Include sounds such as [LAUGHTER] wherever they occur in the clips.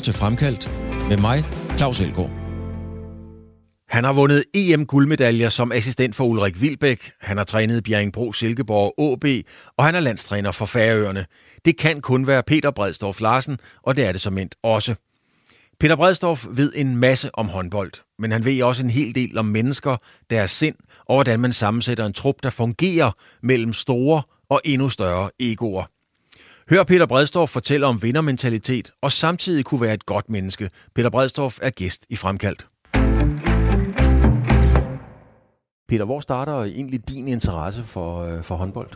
lytter til Fremkaldt med mig, Claus Elgaard. Han har vundet EM-guldmedaljer som assistent for Ulrik Vilbæk. Han har trænet Bjerringbro, Silkeborg og AB, og han er landstræner for Færøerne. Det kan kun være Peter Bredstorff Larsen, og det er det som endt også. Peter Bredstorff ved en masse om håndbold, men han ved også en hel del om mennesker, deres sind og hvordan man sammensætter en trup, der fungerer mellem store og endnu større egoer. Hør Peter Bredstorff fortælle om vindermentalitet og samtidig kunne være et godt menneske. Peter Bredstorff er gæst i Fremkaldt. Peter, hvor starter egentlig din interesse for, øh, for håndbold?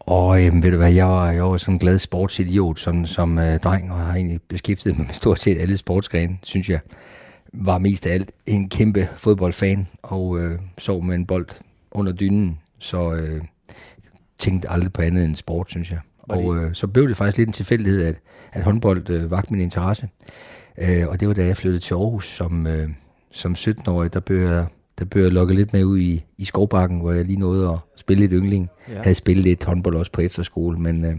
Og øh, ved du hvad, jeg var, jeg var sådan en glad sportsidiot som, som øh, dreng, og har egentlig beskæftiget mig med stort set alle sportsgrene, synes jeg. Var mest af alt en kæmpe fodboldfan, og øh, sov med en bold under dynen, så øh, tænkte aldrig på andet end sport, synes jeg. Og øh, så blev det faktisk lidt en tilfældighed, at, at håndbold øh, vagte min interesse. Øh, og det var da jeg flyttede til Aarhus som, øh, som 17-årig, der blev jeg der blev jeg lukket lidt med ud i, i skovbakken, hvor jeg lige nåede at spille lidt yngling. Ja. Jeg havde spillet lidt håndbold også på efterskole, men øh,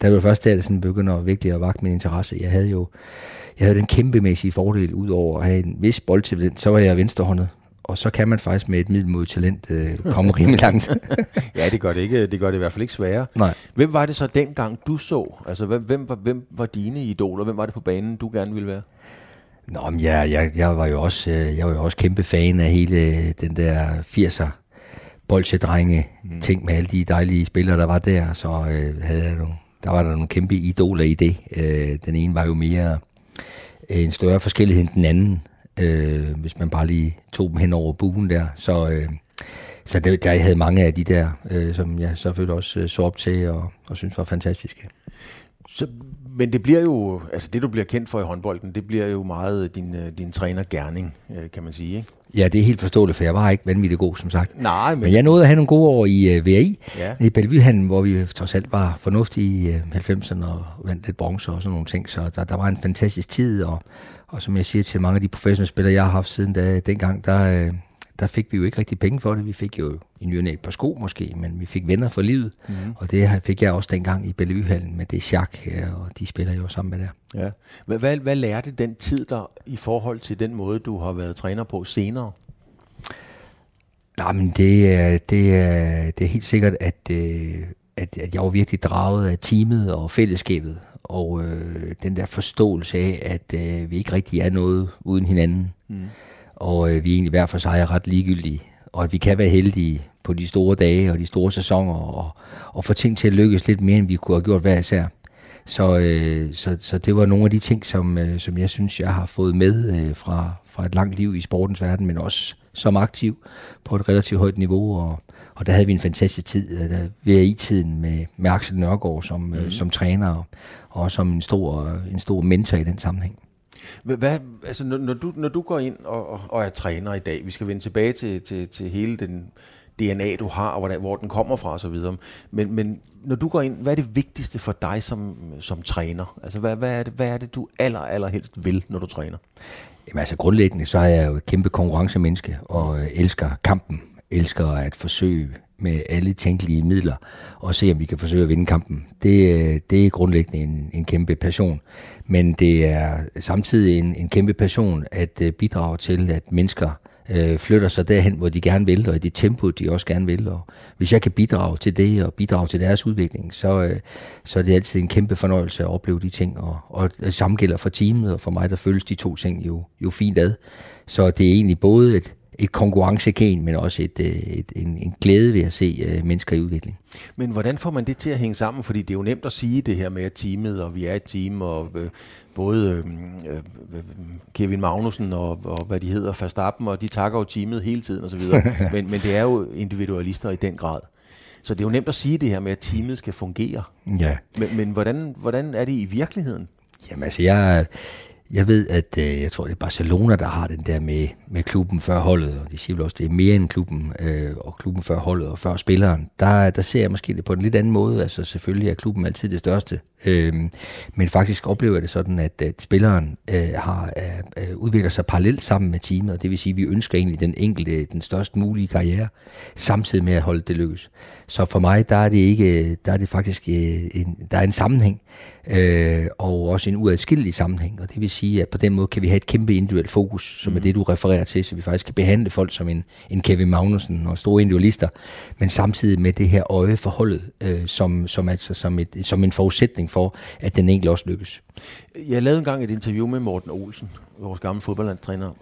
der var først der, det sådan begyndte at virkelig at vagte min interesse. Jeg havde jo jeg havde den kæmpemæssige fordel, ud over at have en vis boldtalent, så var jeg venstrehåndet. Og så kan man faktisk med et middelmodigt talent øh, komme rimelig langt. [LAUGHS] ja, det gør det, ikke, det gør det i hvert fald ikke sværere. Nej. Hvem var det så dengang, du så? Altså, hvem, hvem, var, hvem var dine idoler? Hvem var det på banen, du gerne ville være? Nå, men jeg, jeg, jeg, var jo også, øh, jeg var jo også kæmpe fan af hele den der 80'er bolsjedrenge mm. ting med alle de dejlige spillere, der var der. Så øh, havde jeg nogle, der var der nogle kæmpe idoler i det. Øh, den ene var jo mere øh, en større forskellighed end den anden, øh, hvis man bare lige tog dem hen over buen der. Så, øh, så det, der, jeg havde mange af de der, øh, som jeg selvfølgelig også øh, så op til og, og synes var fantastiske. Så men det bliver jo, altså det du bliver kendt for i håndbolden, det bliver jo meget din, øh, din trænergærning, øh, kan man sige, ikke? Ja, det er helt forståeligt, for jeg var ikke vanvittigt god, som sagt. Nej, men... men jeg nåede at have nogle gode år i uh, VAI, ja. i Bellevuehallen, hvor vi trods alt var fornuftige i uh, 90'erne og vandt lidt bronze og sådan nogle ting. Så der, der var en fantastisk tid, og, og som jeg siger til mange af de professionelle spillere, jeg har haft siden da, dengang, der, der fik vi jo ikke rigtig penge for det. Vi fik jo i nyerne et par sko måske, men vi fik venner for livet. Mm. Og det fik jeg også dengang i Bellevuehallen med det chak, og de spiller jo sammen med der. Ja. Hvad, hvad, hvad lærte den tid der i forhold til den måde, du har været træner på senere? Nej, men det er, det er, det er helt sikkert, at, øh, at, at jeg var virkelig draget af teamet og fællesskabet, og øh, den der forståelse af, at øh, vi ikke rigtig er noget uden hinanden. Mm og øh, vi egentlig hver for sig er ret ligegyldige, og at vi kan være heldige på de store dage og de store sæsoner, og, og få ting til at lykkes lidt mere, end vi kunne have gjort hver især. Så, øh, så, så det var nogle af de ting, som, øh, som jeg synes, jeg har fået med øh, fra, fra et langt liv i sportens verden, men også som aktiv på et relativt højt niveau, og, og der havde vi en fantastisk tid, øh, der VRI-tiden med, med Axel Nørgaard som, mm. øh, som træner, og, som en stor, en stor mentor i den sammenhæng. Hvad, altså, når, når, du, når du går ind og, og, er træner i dag, vi skal vende tilbage til, til, til hele den DNA, du har, og hvor, hvor den kommer fra osv., men, men når du går ind, hvad er det vigtigste for dig som, som træner? Altså, hvad, hvad, er det, hvad er det, du aller, aller helst vil, når du træner? Jamen altså grundlæggende, så er jeg jo et kæmpe konkurrencemenneske, og øh, elsker kampen, elsker at forsøge med alle tænkelige midler, og se om vi kan forsøge at vinde kampen. Det, det er grundlæggende en, en kæmpe passion. Men det er samtidig en, en kæmpe passion at øh, bidrage til, at mennesker øh, flytter sig derhen, hvor de gerne vil, og i det tempo, de også gerne vil. Og hvis jeg kan bidrage til det, og bidrage til deres udvikling, så, øh, så er det altid en kæmpe fornøjelse at opleve de ting. Og, og det samme gælder for teamet, og for mig, der føles de to ting jo, jo fint ad. Så det er egentlig både et, et konkurrencegen, men også et, øh, et, en, en glæde ved at se uh, mennesker i udvikling. Men hvordan får man det til at hænge sammen? Fordi det er jo nemt at sige det her med at teamet, og vi er et team, og øh, både øh, øh, Kevin Magnussen og, og hvad de hedder, Verstappen, og de takker jo teamet hele tiden osv. [LAUGHS] men, men det er jo individualister i den grad. Så det er jo nemt at sige det her med, at teamet skal fungere. Ja. Men, men hvordan, hvordan er det i virkeligheden? Jamen altså, jeg, jeg ved, at øh, jeg tror, det er Barcelona, der har den der med, med klubben før holdet, og de siger vel også, det er mere end klubben, øh, og klubben før holdet og før spilleren. Der, der ser jeg måske det på en lidt anden måde. Altså selvfølgelig er klubben altid det største, Øhm, men faktisk oplever jeg det sådan, at, at spilleren øh, har øh, udvikler sig parallelt sammen med teamet, og det vil sige, at vi ønsker egentlig den enkelte den størst mulige karriere, samtidig med at holde det lykkes. Så for mig, der er det ikke, der er det faktisk øh, en, der er en sammenhæng, øh, og også en uadskillelig sammenhæng, og det vil sige, at på den måde kan vi have et kæmpe individuelt fokus, som mm. er det, du refererer til, så vi faktisk kan behandle folk som en, en Kevin Magnussen og store individualister, men samtidig med det her øje forholdet, øh, som, som, altså, som, et, som en forudsætning for, at den enkelte også lykkes. Jeg lavede engang et interview med Morten Olsen, vores gamle fodboldlandstræner,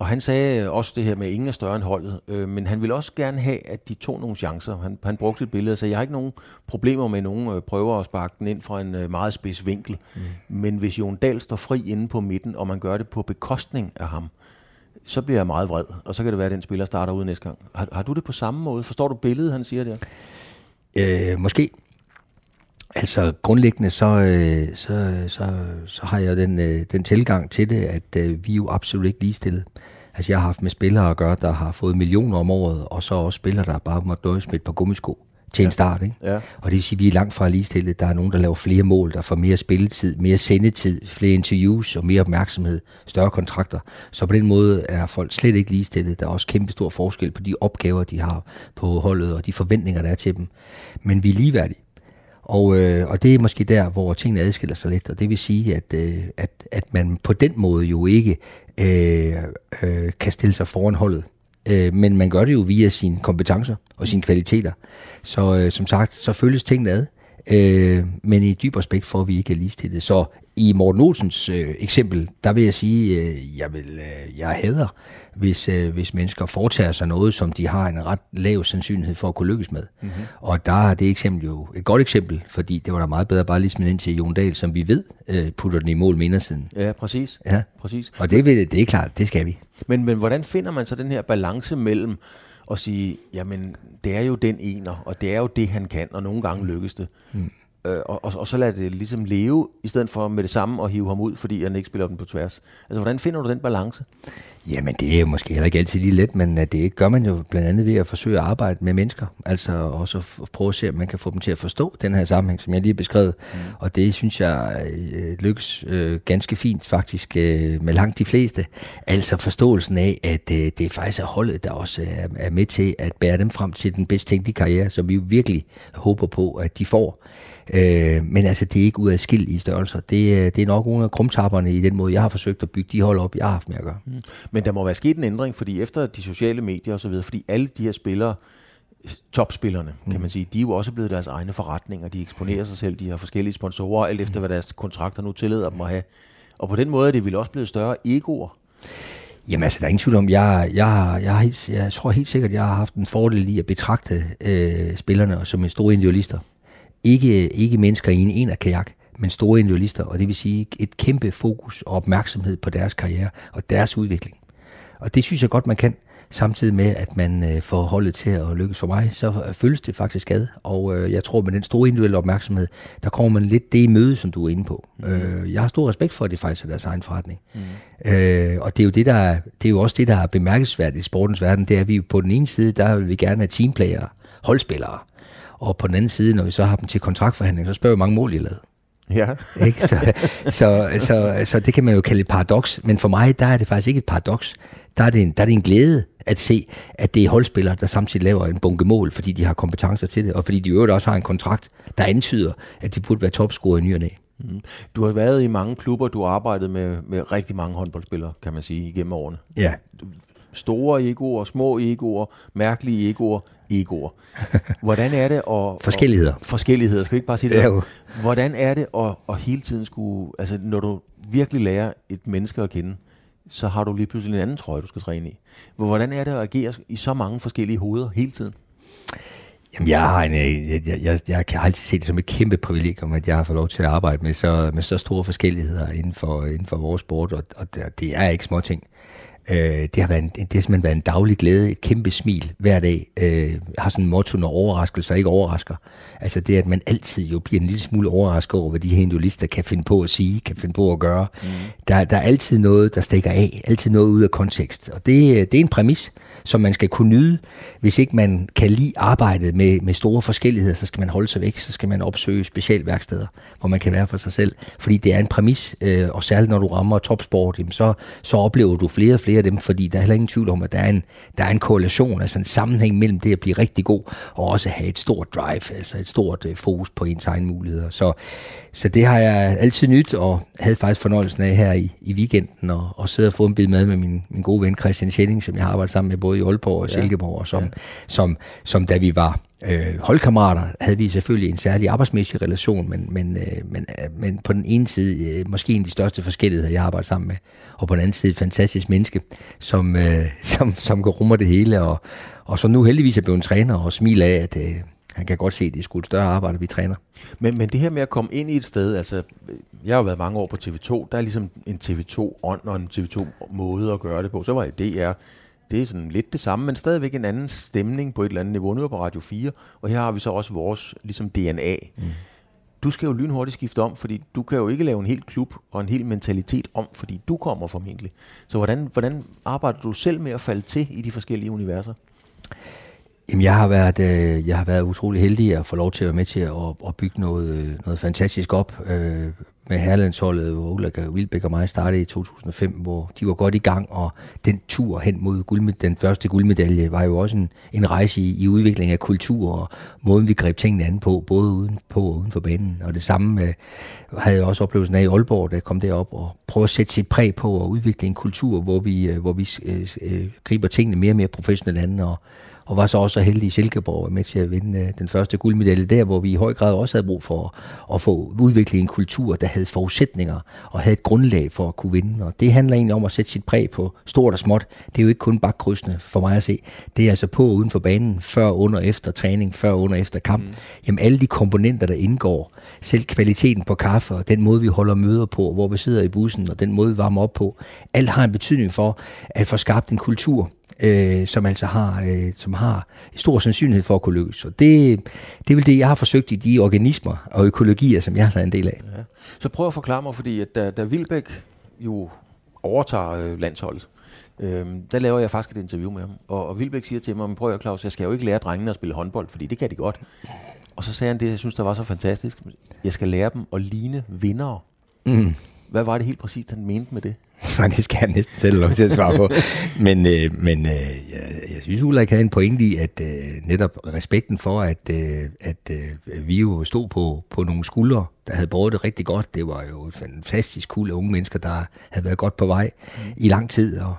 og han sagde også det her med, at ingen er større end holdet, øh, men han ville også gerne have, at de tog nogle chancer. Han, han brugte et billede og sagde, jeg har ikke nogen problemer med nogen øh, prøver at sparke den ind fra en øh, meget spids vinkel. Mm. Men hvis Jon Dahl står fri inde på midten, og man gør det på bekostning af ham, så bliver jeg meget vred, og så kan det være, at den spiller starter ud næste gang. Har, har du det på samme måde? Forstår du billedet, han siger der? Øh, måske. Altså grundlæggende så, øh, så, så, så har jeg den, øh, den tilgang til det, at øh, vi er jo absolut ikke ligestillet. Altså jeg har haft med spillere at gøre, der har fået millioner om året, og så også spillere, der bare måtte nøjes med et par gummisko til ja. en start. Ikke? Ja. Og det vil sige, at vi er langt fra ligestillet. Der er nogen, der laver flere mål, der får mere spilletid, mere sendetid, flere interviews og mere opmærksomhed, større kontrakter. Så på den måde er folk slet ikke ligestillet. Der er også kæmpe stor forskel på de opgaver, de har på holdet, og de forventninger, der er til dem. Men vi er ligeværdige. Og, øh, og det er måske der, hvor tingene adskiller sig lidt, og det vil sige, at, øh, at, at man på den måde jo ikke øh, øh, kan stille sig foran holdet. Øh, men man gør det jo via sine kompetencer og sine kvaliteter. Så øh, som sagt, så følges tingene ad. Øh, men i dyb respekt får vi ikke ligestillet. Så i Morten Olsens øh, eksempel, der vil jeg sige, øh, jeg vil, øh, jeg hader, hvis, øh, hvis mennesker foretager sig noget, som de har en ret lav sandsynlighed for at kunne lykkes med. Mm-hmm. Og der er det eksempel jo et godt eksempel, fordi det var da meget bedre bare lige smide ind til Jon Dahl, som vi ved øh, putter den i mål med indersiden. Ja, præcis. Ja. præcis. Og det, vil, det er klart, det skal vi. Men, men hvordan finder man så den her balance mellem og sige, jamen det er jo den ener, og det er jo det, han kan, og nogle gange lykkes det. Mm øh, og, og, og så lader det ligesom leve, i stedet for med det samme at hive ham ud, fordi han ikke spiller den på tværs. Altså, hvordan finder du den balance? Jamen, det er jo måske heller ikke altid lige let, men øh, det gør man jo blandt andet ved at forsøge at arbejde med mennesker. Altså også prøve at se, om man kan få dem til at forstå den her sammenhæng, som jeg lige har beskrevet. Mm. Og det synes jeg øh, lykkes øh, ganske fint faktisk øh, med langt de fleste. Altså forståelsen af, at øh, det faktisk er holdet, der også er, er med til at bære dem frem til den bedst tænkelige karriere, som vi jo virkelig håber på, at de får. Øh, men altså, det er ikke uadskillelige størrelser. Det, øh, det er nok nogle af krumtapperne i den måde, jeg har forsøgt at bygge de hold op, jeg har haft med at gøre. Mm. Men der må være sket en ændring, fordi efter de sociale medier osv., fordi alle de her spillere, topspillerne, kan mm. man sige, de er jo også blevet deres egne forretninger. De eksponerer sig selv, de har forskellige sponsorer, alt efter hvad deres kontrakter nu tillader dem at have. Og på den måde er det vel også blevet større egoer. Jamen altså, der er ingen tvivl om, jeg, jeg, jeg, jeg, jeg tror helt sikkert, jeg har haft en fordel i at betragte øh, spillerne som en store individualister. Ikke, ikke mennesker i en kajak, men store individualister, og det vil sige et kæmpe fokus og opmærksomhed på deres karriere og deres udvikling. Og det synes jeg godt, man kan, samtidig med, at man øh, får holdet til at lykkes for mig, så føles det faktisk ad. Og øh, jeg tror, med den store individuelle opmærksomhed, der kommer man lidt det i møde, som du er inde på. Mm. Øh, jeg har stor respekt for, at det faktisk er deres egen forretning. Mm. Øh, og det er, jo det, der, det er jo også det, der er bemærkelsesværdigt i sportens verden, det er, at vi på den ene side, der vil vi gerne have teamplayer, holdspillere. Og på den anden side, når vi så har dem til kontraktforhandling, så spørger vi, hvor mange mål har lavet. Ja. [LAUGHS] ikke? Så, så, så, så det kan man jo kalde et paradoks, men for mig, der er det faktisk ikke et paradoks. Der er det en, der er det en glæde at se, at det er holdspillere, der samtidig laver en bunke mål, fordi de har kompetencer til det, og fordi de øvrigt også har en kontrakt, der antyder, at de burde være topscorer i ny og næ. Mm. Du har været i mange klubber, du har arbejdet med, med rigtig mange håndboldspillere, kan man sige, igennem årene. Ja. Store egoer, små egoer, mærkelige egoer, egoer. Hvordan er det at... Forskelligheder. Og, forskelligheder, skal vi ikke bare sige det? Ja, Hvordan er det at, at hele tiden skulle... Altså, når du virkelig lærer et menneske at kende, så har du lige pludselig en anden trøje, du skal træne i. Hvordan er det at agere i så mange forskellige hoveder hele tiden? Jamen, jeg, har en, øh, jeg, jeg, jeg, jeg kan altid se det som et kæmpe privilegium, at jeg har fået lov til at arbejde med så, med så store forskelligheder inden for, inden for vores sport, og, og det er ikke små ting. Øh, det, har været en, det har simpelthen været en daglig glæde, et kæmpe smil hver dag. Øh, har sådan en motto, når overraskelser ikke overrasker. Altså det, at man altid jo bliver en lille smule overrasket over, hvad de her individualister kan finde på at sige, kan finde på at gøre. Mm. Der, der er altid noget, der stikker af, altid noget ud af kontekst. Og det, det er en præmis, som man skal kunne nyde. Hvis ikke man kan lide arbejdet med, med store forskelligheder, så skal man holde sig væk, så skal man opsøge specialværksteder, hvor man kan være for sig selv. Fordi det er en præmis, øh, og særligt når du rammer topsport, jamen så, så oplever du flere og flere af dem, fordi der er heller ingen tvivl om, at der er en, der er en korrelation, altså en sammenhæng mellem det at blive rigtig god, og også have et stort drive, altså et stort øh, fokus på ens egne muligheder. Så, så det har jeg altid nyt, og havde faktisk fornøjelsen af her i, i weekenden, og, og sidde og få en bid med med min, min gode ven Christian Schelling, som jeg har arbejdet sammen med både i Aalborg og Silkeborg, og som, ja. som, som da vi var øh, holdkammerater, havde vi selvfølgelig en særlig arbejdsmæssig relation, men, men, øh, men, øh, men på den ene side øh, måske en af de største forskelligheder, jeg arbejder sammen med, og på den anden side et fantastisk menneske, som, øh, [LAUGHS] som, som går rummer det hele, og, og som nu heldigvis er blevet en træner, og smiler af, at øh, han kan godt se, at det er sgu et større arbejde, vi træner. Men, men det her med at komme ind i et sted, altså jeg har jo været mange år på TV2, der er ligesom en TV2-ånd og en TV2-måde at gøre det på. Så var det DR, det er sådan lidt det samme, men stadigvæk en anden stemning på et eller andet niveau. Nu er på Radio 4, og her har vi så også vores ligesom DNA. Mm. Du skal jo lynhurtigt skifte om, fordi du kan jo ikke lave en hel klub og en hel mentalitet om, fordi du kommer formentlig. Så hvordan, hvordan arbejder du selv med at falde til i de forskellige universer? Jamen, jeg har været, øh, jeg har været utrolig heldig at få lov til at være med til at, at bygge noget, øh, noget fantastisk op øh, med herlandsholdet, hvor Ulrik Wilbæk og mig startede i 2005, hvor de var godt i gang, og den tur hen mod guldmed, den første guldmedalje var jo også en, en rejse i, i udvikling af kultur og måden, vi greb tingene an på, både uden på og uden for banen. Og det samme øh, havde jeg også oplevelsen af i Aalborg, der kom derop og prøve at sætte sit præg på og udvikle en kultur, hvor vi, øh, hvor vi øh, øh, griber tingene mere og mere professionelt an og og var så også så heldig i Silkeborg med til at vinde øh, den første guldmedalje der, hvor vi i høj grad også havde brug for at få udviklet en kultur, der havde forudsætninger og havde et grundlag for at kunne vinde. Og det handler egentlig om at sætte sit præg på stort og småt. Det er jo ikke kun bakkrydsende for mig at se. Det er altså på uden for banen, før, under, efter træning, før, under, efter kamp. Mm. Jamen alle de komponenter, der indgår, selv kvaliteten på kaffe og den måde, vi holder møder på, hvor vi sidder i bussen og den måde, vi varmer op på, alt har en betydning for at få skabt en kultur, øh, som altså har, øh, som har stor sandsynlighed for at kunne lykkes. Og det, det er vel det, jeg har forsøgt i de organismer og økologier, som jeg har været en del af. Ja. Så prøv at forklare mig, fordi at da, da Vilbæk jo overtager øh, landsholdet, øh, der laver jeg faktisk et interview med ham. Og, og Vilbæk siger til mig, prøv at Claus, jeg skal jo ikke lære drengene at spille håndbold, fordi det kan de godt. Og så sagde han det, jeg synes, der var så fantastisk. Jeg skal lære dem at ligne vindere. Mm. Hvad var det helt præcist, han mente med det? [LAUGHS] Nej, det skal jeg næsten selv lov til at svare på. [LAUGHS] men øh, men øh, jeg, jeg synes, Ulrik havde en pointe i, at øh, netop respekten for, at, øh, at øh, vi jo stod på, på nogle skuldre, der havde båret det rigtig godt. Det var jo fantastisk cool unge mennesker, der havde været godt på vej mm. i lang tid, og,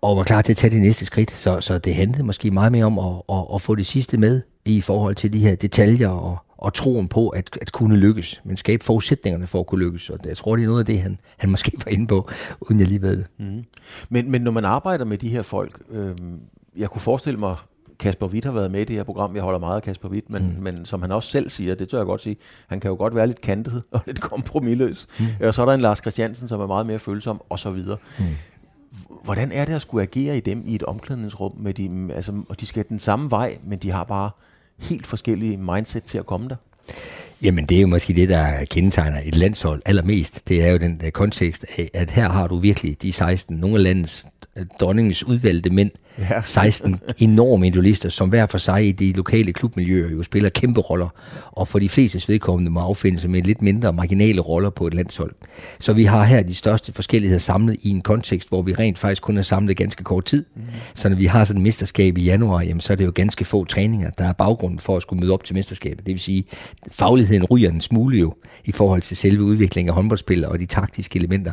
og var klar til at tage det næste skridt. Så, så det handlede måske meget mere om at, at, at få det sidste med i forhold til de her detaljer og, og troen på at, at kunne lykkes, men skabe forudsætningerne for at kunne lykkes. Og jeg tror, det er noget af det, han, han måske var inde på, uden jeg lige ved det. Mm. Men, men når man arbejder med de her folk, øh, jeg kunne forestille mig, Kasper Witt har været med i det her program. Jeg holder meget af Kasper Witt, men, mm. men som han også selv siger, det tør jeg godt sige, han kan jo godt være lidt kantet [LAUGHS] og lidt kompromilløs. Mm. Og så er der en Lars Christiansen, som er meget mere følsom, og så videre. Mm. Hvordan er det at skulle agere i dem i et omklædningsrum, med de, altså, og de skal den samme vej, men de har bare helt forskellige mindset til at komme der? Jamen, det er jo måske det, der kendetegner et landshold allermest. Det er jo den der kontekst af, at her har du virkelig de 16, nogle af landets dronningens udvalgte mænd, ja. [LAUGHS] 16 enorme individualister, som hver for sig i de lokale klubmiljøer jo spiller kæmpe roller, og for de fleste vedkommende må affinde sig med lidt mindre marginale roller på et landshold. Så vi har her de største forskelligheder samlet i en kontekst, hvor vi rent faktisk kun har samlet ganske kort tid. Mm. Så når vi har sådan et mesterskab i januar, jamen, så er det jo ganske få træninger, der er baggrunden for at skulle møde op til mesterskabet. Det vil sige, fagligheden ryger en smule jo i forhold til selve udviklingen af håndboldspil og de taktiske elementer.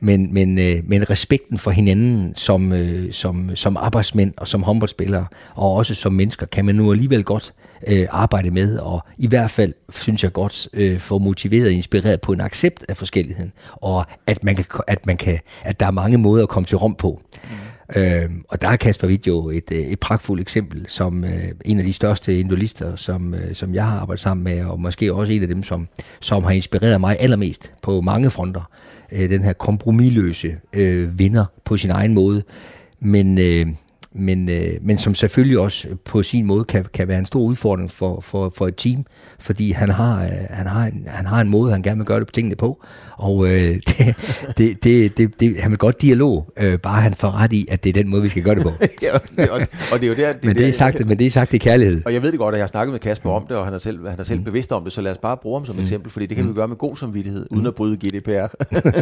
Men, men, øh, men respekten for hinanden som, øh, som, som arbejdsmænd og som håndboldspillere, og også som mennesker, kan man nu alligevel godt øh, arbejde med, og i hvert fald, synes jeg godt, øh, få motiveret og inspireret på en accept af forskelligheden, og at, man kan, at, man kan, at der er mange måder at komme til rum på. Mm. Øh, og der er Kasper Witt jo et, øh, et pragtfuldt eksempel, som øh, en af de største individualister, som, øh, som jeg har arbejdet sammen med, og måske også en af dem, som, som har inspireret mig allermest på mange fronter. Øh, den her kompromilløse øh, vinder på sin egen måde. Men, øh, men, øh, men som selvfølgelig også på sin måde kan, kan være en stor udfordring for, for, for et team, fordi han har, øh, han, har en, han har en måde, han gerne vil gøre det på tingene på, og øh, [LAUGHS] det, det, det, det, det, han vil godt dialog, øh, bare han får ret i, at det er den måde, vi skal gøre det på. [LAUGHS] ja, og, og det er jo der, det men, det er sagt, men det er sagt i kærlighed. Og jeg ved det godt, at jeg har snakket med Kasper om det, og han er selv, han er selv mm. bevidst om det, så lad os bare bruge ham som mm. eksempel, fordi det kan mm. vi gøre med god samvittighed, uden at bryde GDPR.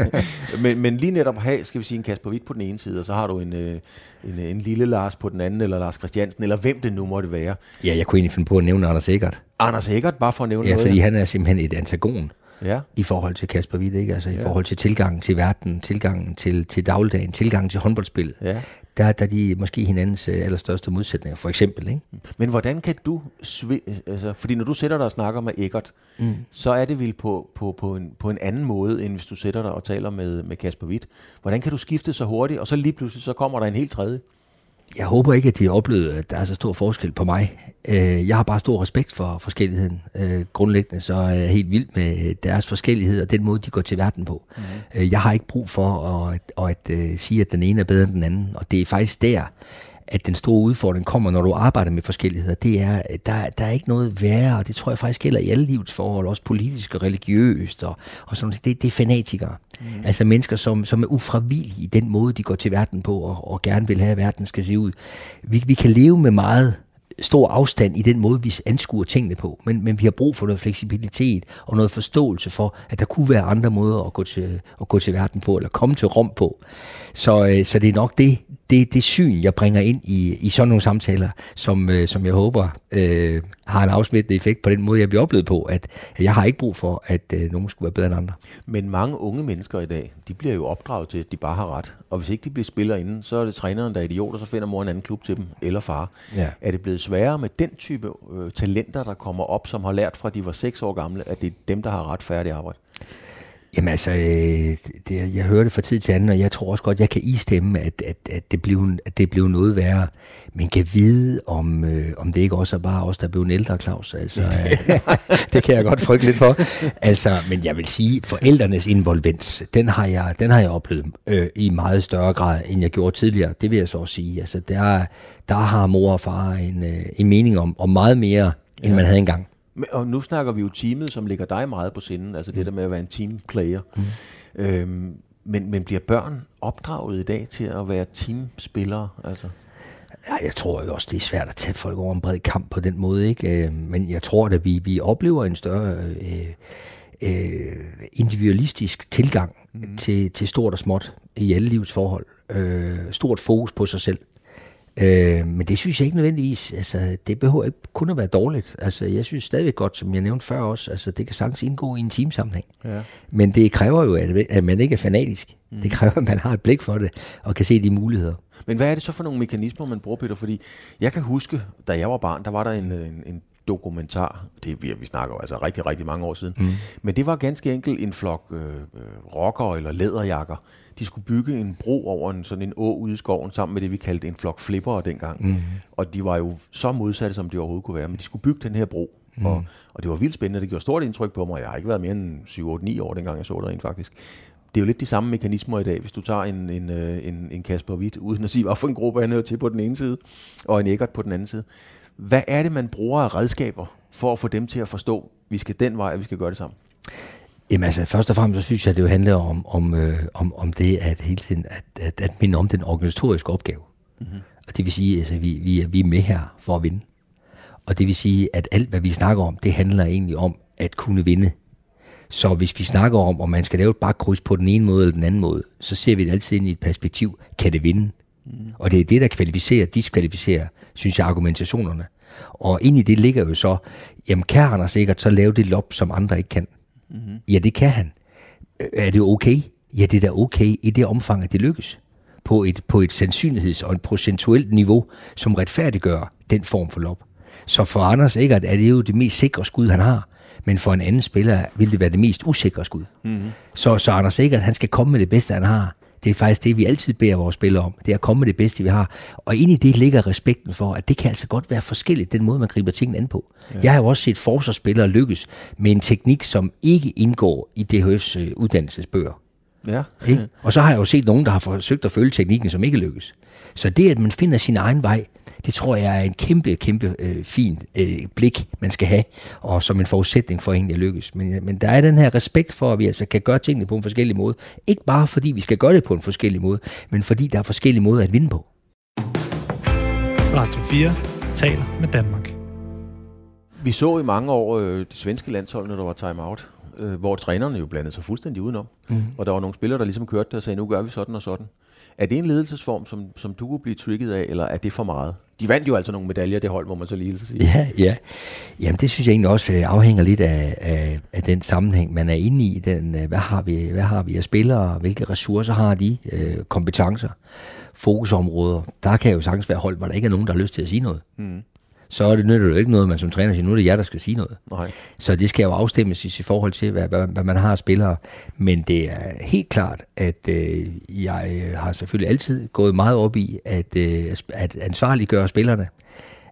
[LAUGHS] men, men lige netop have, skal vi sige, en Kasper Witt på den ene side, og så har du en, øh, en, en lille Lars på den anden, eller Lars Christiansen, eller hvem det nu måtte være. Ja, jeg kunne egentlig finde på at nævne Anders Eggert. Anders Eggert, bare for at nævne Ja, noget. fordi han er simpelthen et antagon Ja. i forhold til Kasper Witt, ikke? Altså i forhold til tilgangen til verden, tilgangen til, til dagligdagen, tilgangen til håndboldspillet. Ja. Der, der er de måske hinandens øh, allerstørste modsætninger, for eksempel, ikke? Men hvordan kan du, svi- altså, fordi når du sætter dig og snakker med Eggert, mm. så er det vel på, på, på, en, på en anden måde, end hvis du sætter dig og taler med, med Kasper Witt. Hvordan kan du skifte så hurtigt, og så lige pludselig, så kommer der en helt tredje? Jeg håber ikke, at de har oplevet, at der er så stor forskel på mig. Øh, Jeg har bare stor respekt for forskelligheden. Øh, Grundlæggende så er jeg helt vild med deres forskellighed og den måde, de går til verden på. Mm. Jeg har ikke brug for at, at, at, at sige, at den ene er bedre end den anden. Og det er faktisk der, at den store udfordring kommer, når du arbejder med forskelligheder. Det er, der, der er ikke noget værre, og det tror jeg faktisk gælder i alle livets forhold, også politisk og religiøst, og, og sådan noget. Det, det er fanatikere. Mm. Altså mennesker, som, som er ufravillige i den måde, de går til verden på, og, og gerne vil have, at verden skal se ud. Vi, vi kan leve med meget stor afstand i den måde, vi anskuer tingene på. Men, men vi har brug for noget fleksibilitet og noget forståelse for, at der kunne være andre måder at gå til, at gå til verden på, eller komme til Rom på. Så, øh, så det er nok det, det, det syn, jeg bringer ind i, i sådan nogle samtaler, som, øh, som jeg håber øh, har en afsmittende effekt på den måde, jeg bliver oplevet på, at jeg har ikke brug for, at øh, nogen skulle være bedre end andre. Men mange unge mennesker i dag, de bliver jo opdraget til, at de bare har ret. Og hvis ikke de bliver spillere inden, så er det træneren, der er idiot, og så finder mor en anden klub til dem, eller far. Ja. Er det blevet sværere med den type øh, talenter, der kommer op, som har lært fra, de var 6 år gamle, at det er dem, der har ret færdigt arbejde? Jamen altså, øh, det, jeg hører det fra tid til anden, og jeg tror også godt, jeg kan istemme, at, at, at, det, blev, at det blev noget værre. Men kan vide, om, øh, om det ikke også er bare os, der blev en ældre, Claus. Altså, øh, [LAUGHS] det kan jeg godt frygte lidt for. Altså, men jeg vil sige, forældrenes involvens, den har jeg, den har jeg oplevet øh, i meget større grad, end jeg gjorde tidligere. Det vil jeg så også sige. Altså, der, der har mor og far en, øh, en mening om, om meget mere, end ja. man havde engang. Men, og nu snakker vi jo teamet, som ligger dig meget på sinden, altså mm. det der med at være en teamplayer. Mm. Øhm, men, men bliver børn opdraget i dag til at være teamspillere? Altså? Ja, jeg tror jo også, det er svært at tage folk over en bred kamp på den måde, ikke? Øh, Men jeg tror, at vi, vi oplever en større øh, øh, individualistisk tilgang mm. til, til stort og småt i alle livets forhold. Øh, stort fokus på sig selv. Øh, men det synes jeg ikke nødvendigvis, altså det behøver ikke kun at være dårligt. Altså jeg synes stadigvæk godt, som jeg nævnte før også, altså det kan sagtens indgå i en teamsammenhæng. Ja. Men det kræver jo, at, at man ikke er fanatisk. Mm. Det kræver, at man har et blik for det, og kan se de muligheder. Men hvad er det så for nogle mekanismer, man bruger, Peter? Fordi jeg kan huske, da jeg var barn, der var der en, en, en dokumentar, det vi, vi snakker altså rigtig, rigtig mange år siden, mm. men det var ganske enkelt en flok øh, øh, rockere eller læderjakker. De skulle bygge en bro over en, sådan en å ude i skoven, sammen med det, vi kaldte en flok flippere dengang. Mm. Og de var jo så modsatte, som de overhovedet kunne være, men de skulle bygge den her bro. Mm. Og, og det var vildt spændende, det gjorde stort indtryk på mig. Jeg har ikke været mere end 7-8-9 år, dengang jeg så det rent faktisk. Det er jo lidt de samme mekanismer i dag, hvis du tager en, en, øh, en, en Kasper Witt, uden at sige, hvorfor en gruppe han hører til på den ene side, og en Eggert på den anden side. Hvad er det, man bruger af redskaber for at få dem til at forstå, at vi skal den vej, og vi skal gøre det sammen? Jamen altså, først og fremmest så synes jeg, at det jo handler om, om, øh, om, om det, at hele tiden, at, at, at minde om den organisatoriske opgave. Mm-hmm. Og det vil sige, at altså, vi, vi, er, vi er med her for at vinde. Og det vil sige, at alt, hvad vi snakker om, det handler egentlig om at kunne vinde. Så hvis vi snakker om, om man skal lave et bakkryds på den ene måde eller den anden måde, så ser vi det altid ind i et perspektiv, kan det vinde? Mm. Og det er det, der kvalificerer, diskvalificerer, synes jeg, argumentationerne. Og ind i det ligger jo så, jamen kan Anders sikkert så lave det lop, som andre ikke kan? Mm-hmm. Ja, det kan han. Øh, Er det okay? Ja, det er da okay i det omfang, at det lykkes. På et, på et sandsynligheds- og et procentuelt niveau, som retfærdiggør den form for lop. Så for Anders Eggert er det jo det mest sikre skud, han har. Men for en anden spiller vil det være det mest usikre skud. Mm-hmm. Så, så Anders Eggert, han skal komme med det bedste, han har. Det er faktisk det, vi altid beder vores spillere om. Det er at komme med det bedste, vi har. Og ind i det ligger respekten for, at det kan altså godt være forskelligt, den måde, man griber tingene an på. Ja. Jeg har jo også set forsvarsspillere lykkes med en teknik, som ikke indgår i DHF's øh, uddannelsesbøger. Ja. Ikke? Og så har jeg jo set nogen, der har forsøgt at følge teknikken, som ikke lykkes. Så det, at man finder sin egen vej, det tror jeg er en kæmpe, kæmpe øh, fin øh, blik, man skal have, og som en forudsætning for egentlig at lykkes. Men, men der er den her respekt for, at vi altså kan gøre tingene på en forskellig måde. Ikke bare fordi vi skal gøre det på en forskellig måde, men fordi der er forskellige måder at vinde på. Radio 4 taler med Danmark. Vi så i mange år øh, det svenske landshold, når der var timeout, øh, hvor trænerne jo blandede sig fuldstændig udenom. Mm. Og der var nogle spillere, der ligesom kørte det og sagde, nu gør vi sådan og sådan. Er det en ledelsesform, som, som du kunne blive trigget af, eller er det for meget? De vandt jo altså nogle medaljer, det hold, må man så lige sige. Ja, ja. Jamen det synes jeg egentlig også øh, afhænger lidt af, af, af den sammenhæng, man er inde i. Den, øh, hvad, har vi, hvad har vi af spillere? Hvilke ressourcer har de? Øh, kompetencer? Fokusområder? Der kan jo sagtens være hold, hvor der ikke er nogen, der har lyst til at sige noget. Mm så er det nytter jo ikke noget, man som træner siger, nu er det jer, der skal sige noget. Nej. Så det skal jo afstemmes i forhold til, hvad, hvad, hvad man har af spillere. Men det er helt klart, at øh, jeg har selvfølgelig altid gået meget op i at, øh, at ansvarliggøre spillerne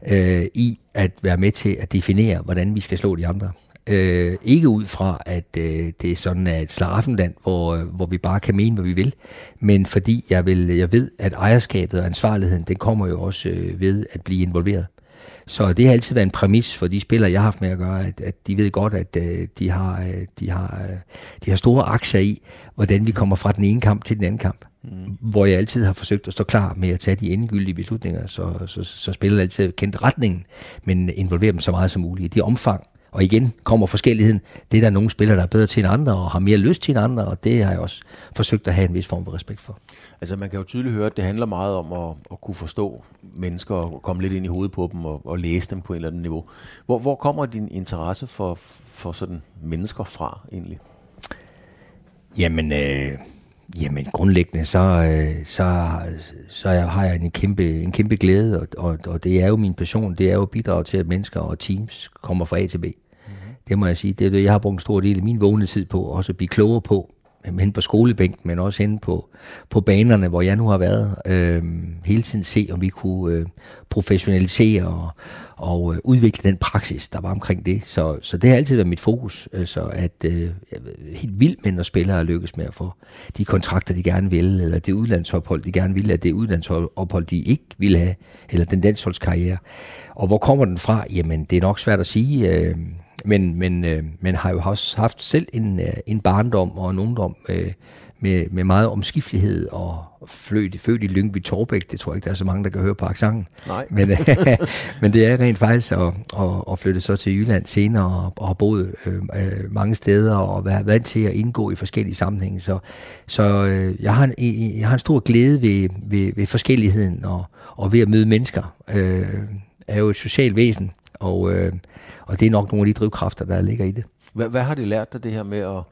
øh, i at være med til at definere, hvordan vi skal slå de andre. Øh, ikke ud fra, at øh, det er sådan et slaraffenland, hvor, hvor vi bare kan mene, hvad vi vil, men fordi jeg, vil, jeg ved, at ejerskabet og ansvarligheden, den kommer jo også øh, ved at blive involveret. Så det har altid været en præmis for de spillere, jeg har haft med at gøre, at, at de ved godt, at uh, de, har, uh, de, har, uh, de har store aktier i, hvordan vi kommer fra den ene kamp til den anden kamp. Mm. Hvor jeg altid har forsøgt at stå klar med at tage de endegyldige beslutninger, så, så, så spiller altid kendt retningen, men involverer dem så meget som muligt. I det omfang, og igen kommer forskelligheden. Det er der nogle spillere, der er bedre til end andre, og har mere lyst til end andre, og det har jeg også forsøgt at have en vis form for respekt for. Altså man kan jo tydeligt høre, at det handler meget om at, at kunne forstå mennesker, og komme lidt ind i hovedet på dem, og, og læse dem på et eller andet niveau. Hvor, hvor kommer din interesse for, for sådan mennesker fra egentlig? Jamen, øh, Jamen grundlæggende, så, øh, så, så har jeg en kæmpe, en kæmpe glæde, og, og, og det er jo min passion, det er jo at bidrage til, at mennesker og teams kommer fra A til B. Mm-hmm. Det må jeg sige, det er det, jeg har brugt en stor del af min vågne tid på, også at blive klogere på, hen på skolebænken, men også hen på, på banerne, hvor jeg nu har været. Øh, hele tiden se, om vi kunne øh, professionalisere og, og øh, udvikle den praksis, der var omkring det. Så, så det har altid været mit fokus, øh, så at øh, helt vildt med, når spillere lykkes med at få de kontrakter, de gerne vil, eller det udlandsophold, de gerne vil, eller det udlandsophold, de ikke vil have, eller den dansholdskarriere. Og hvor kommer den fra? Jamen, det er nok svært at sige. Øh, men, men, øh, men har jo også haft selv en, øh, en barndom og en ungdom øh, med, med meget omskiftelighed og født, født i Lyngby Torbæk. Det tror jeg ikke, der er så mange, der kan høre på accenten. Nej. Men, øh, [LAUGHS] men det er rent faktisk at, at, at flytte så til Jylland senere og, og har boet øh, øh, mange steder og været vant til at indgå i forskellige sammenhænge. Så, så øh, jeg, har en, jeg har en stor glæde ved, ved, ved forskelligheden og, og ved at møde mennesker. Øh, er jo et socialt væsen, og, øh, og det er nok nogle af de drivkræfter, der ligger i det. Hvad, hvad har det lært dig det her med at,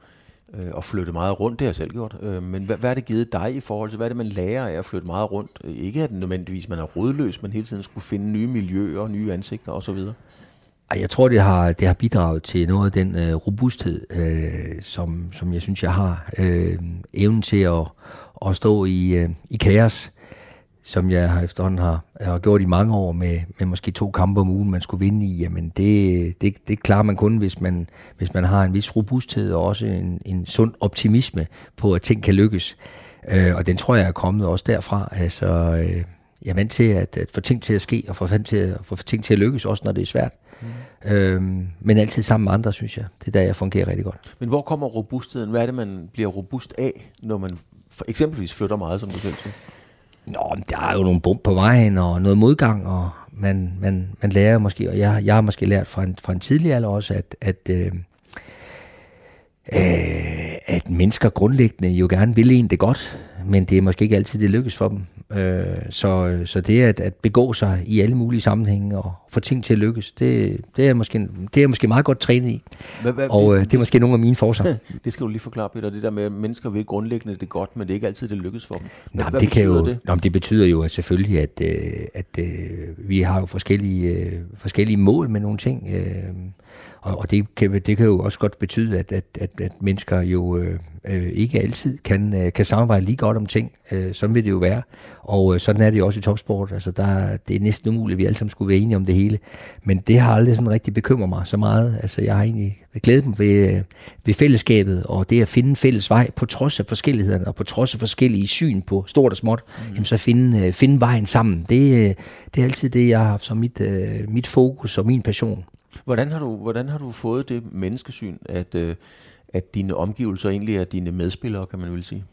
øh, og flytte meget rundt? Det har jeg selv gjort. Øh, men hvad, hvad er det givet dig i forhold til, hvad er det, man lærer af at flytte meget rundt? Øh, ikke at nødvendigvis man er rådløs, men hele tiden skulle finde nye miljøer, nye ansigter osv.? Jeg tror, det har, det har bidraget til noget af den øh, robusthed, øh, som, som jeg synes, jeg har. Øh, evnen til at, at stå i, øh, i kaos som jeg har efterhånden har, har gjort i mange år med, med måske to kampe om ugen, man skulle vinde i, jamen det, det, det klarer man kun, hvis man, hvis man har en vis robusthed og også en, en sund optimisme på, at ting kan lykkes. Øh, og den tror jeg er kommet også derfra. Altså, øh, jeg er vant til at, at få ting til at ske, og få, til at, få ting til at lykkes, også når det er svært. Mm. Øhm, men altid sammen med andre, synes jeg. Det er der, jeg fungerer rigtig godt. Men hvor kommer robustheden? Hvad er det, man bliver robust af, når man for eksempelvis flytter meget, som du selv siger? Nå, der er jo nogle bump på vejen og noget modgang, og man, man, man lærer måske, og jeg, jeg har måske lært fra en, fra en tidlig alder også, at, at, øh, øh, at mennesker grundlæggende jo gerne vil en det godt, men det er måske ikke altid, det lykkes for dem. Øh, så, så det at, at begå sig i alle mulige sammenhænge og få ting til at lykkes, det, det, er, måske, det er måske meget godt trænet i. Hvad, hvad, og øh, det er måske nogle af mine forsøg. [LAUGHS] det skal du lige forklare, Peter. Det der med, at mennesker vil grundlæggende det godt, men det er ikke altid, det lykkes for dem. Hvad, Nå, hvad det, kan jo, det? Nå, det betyder jo at selvfølgelig, at, øh, at øh, vi har jo forskellige, øh, forskellige mål med nogle ting. Øh, Og, og det, kan, det kan jo også godt betyde, at, at, at, at mennesker jo øh, øh, ikke altid kan, øh, kan samarbejde lige godt om ting. Øh, sådan vil det jo være. Og øh, sådan er det jo også i topsport. Altså, der, det er næsten umuligt, at vi alle sammen skulle være enige om det hele. Men det har aldrig sådan rigtig bekymret mig så meget. Altså, jeg har egentlig glædet mig ved, øh, ved fællesskabet, og det at finde fælles vej, på trods af forskellighederne, og på trods af forskellige syn på stort og småt, mm. jamen, så finde, øh, finde vejen sammen. Det, øh, det er altid det, jeg har haft som mit, øh, mit fokus og min passion. Hvordan har du, hvordan har du fået det menneskesyn, at, øh, at dine omgivelser egentlig er dine medspillere, kan man vel sige?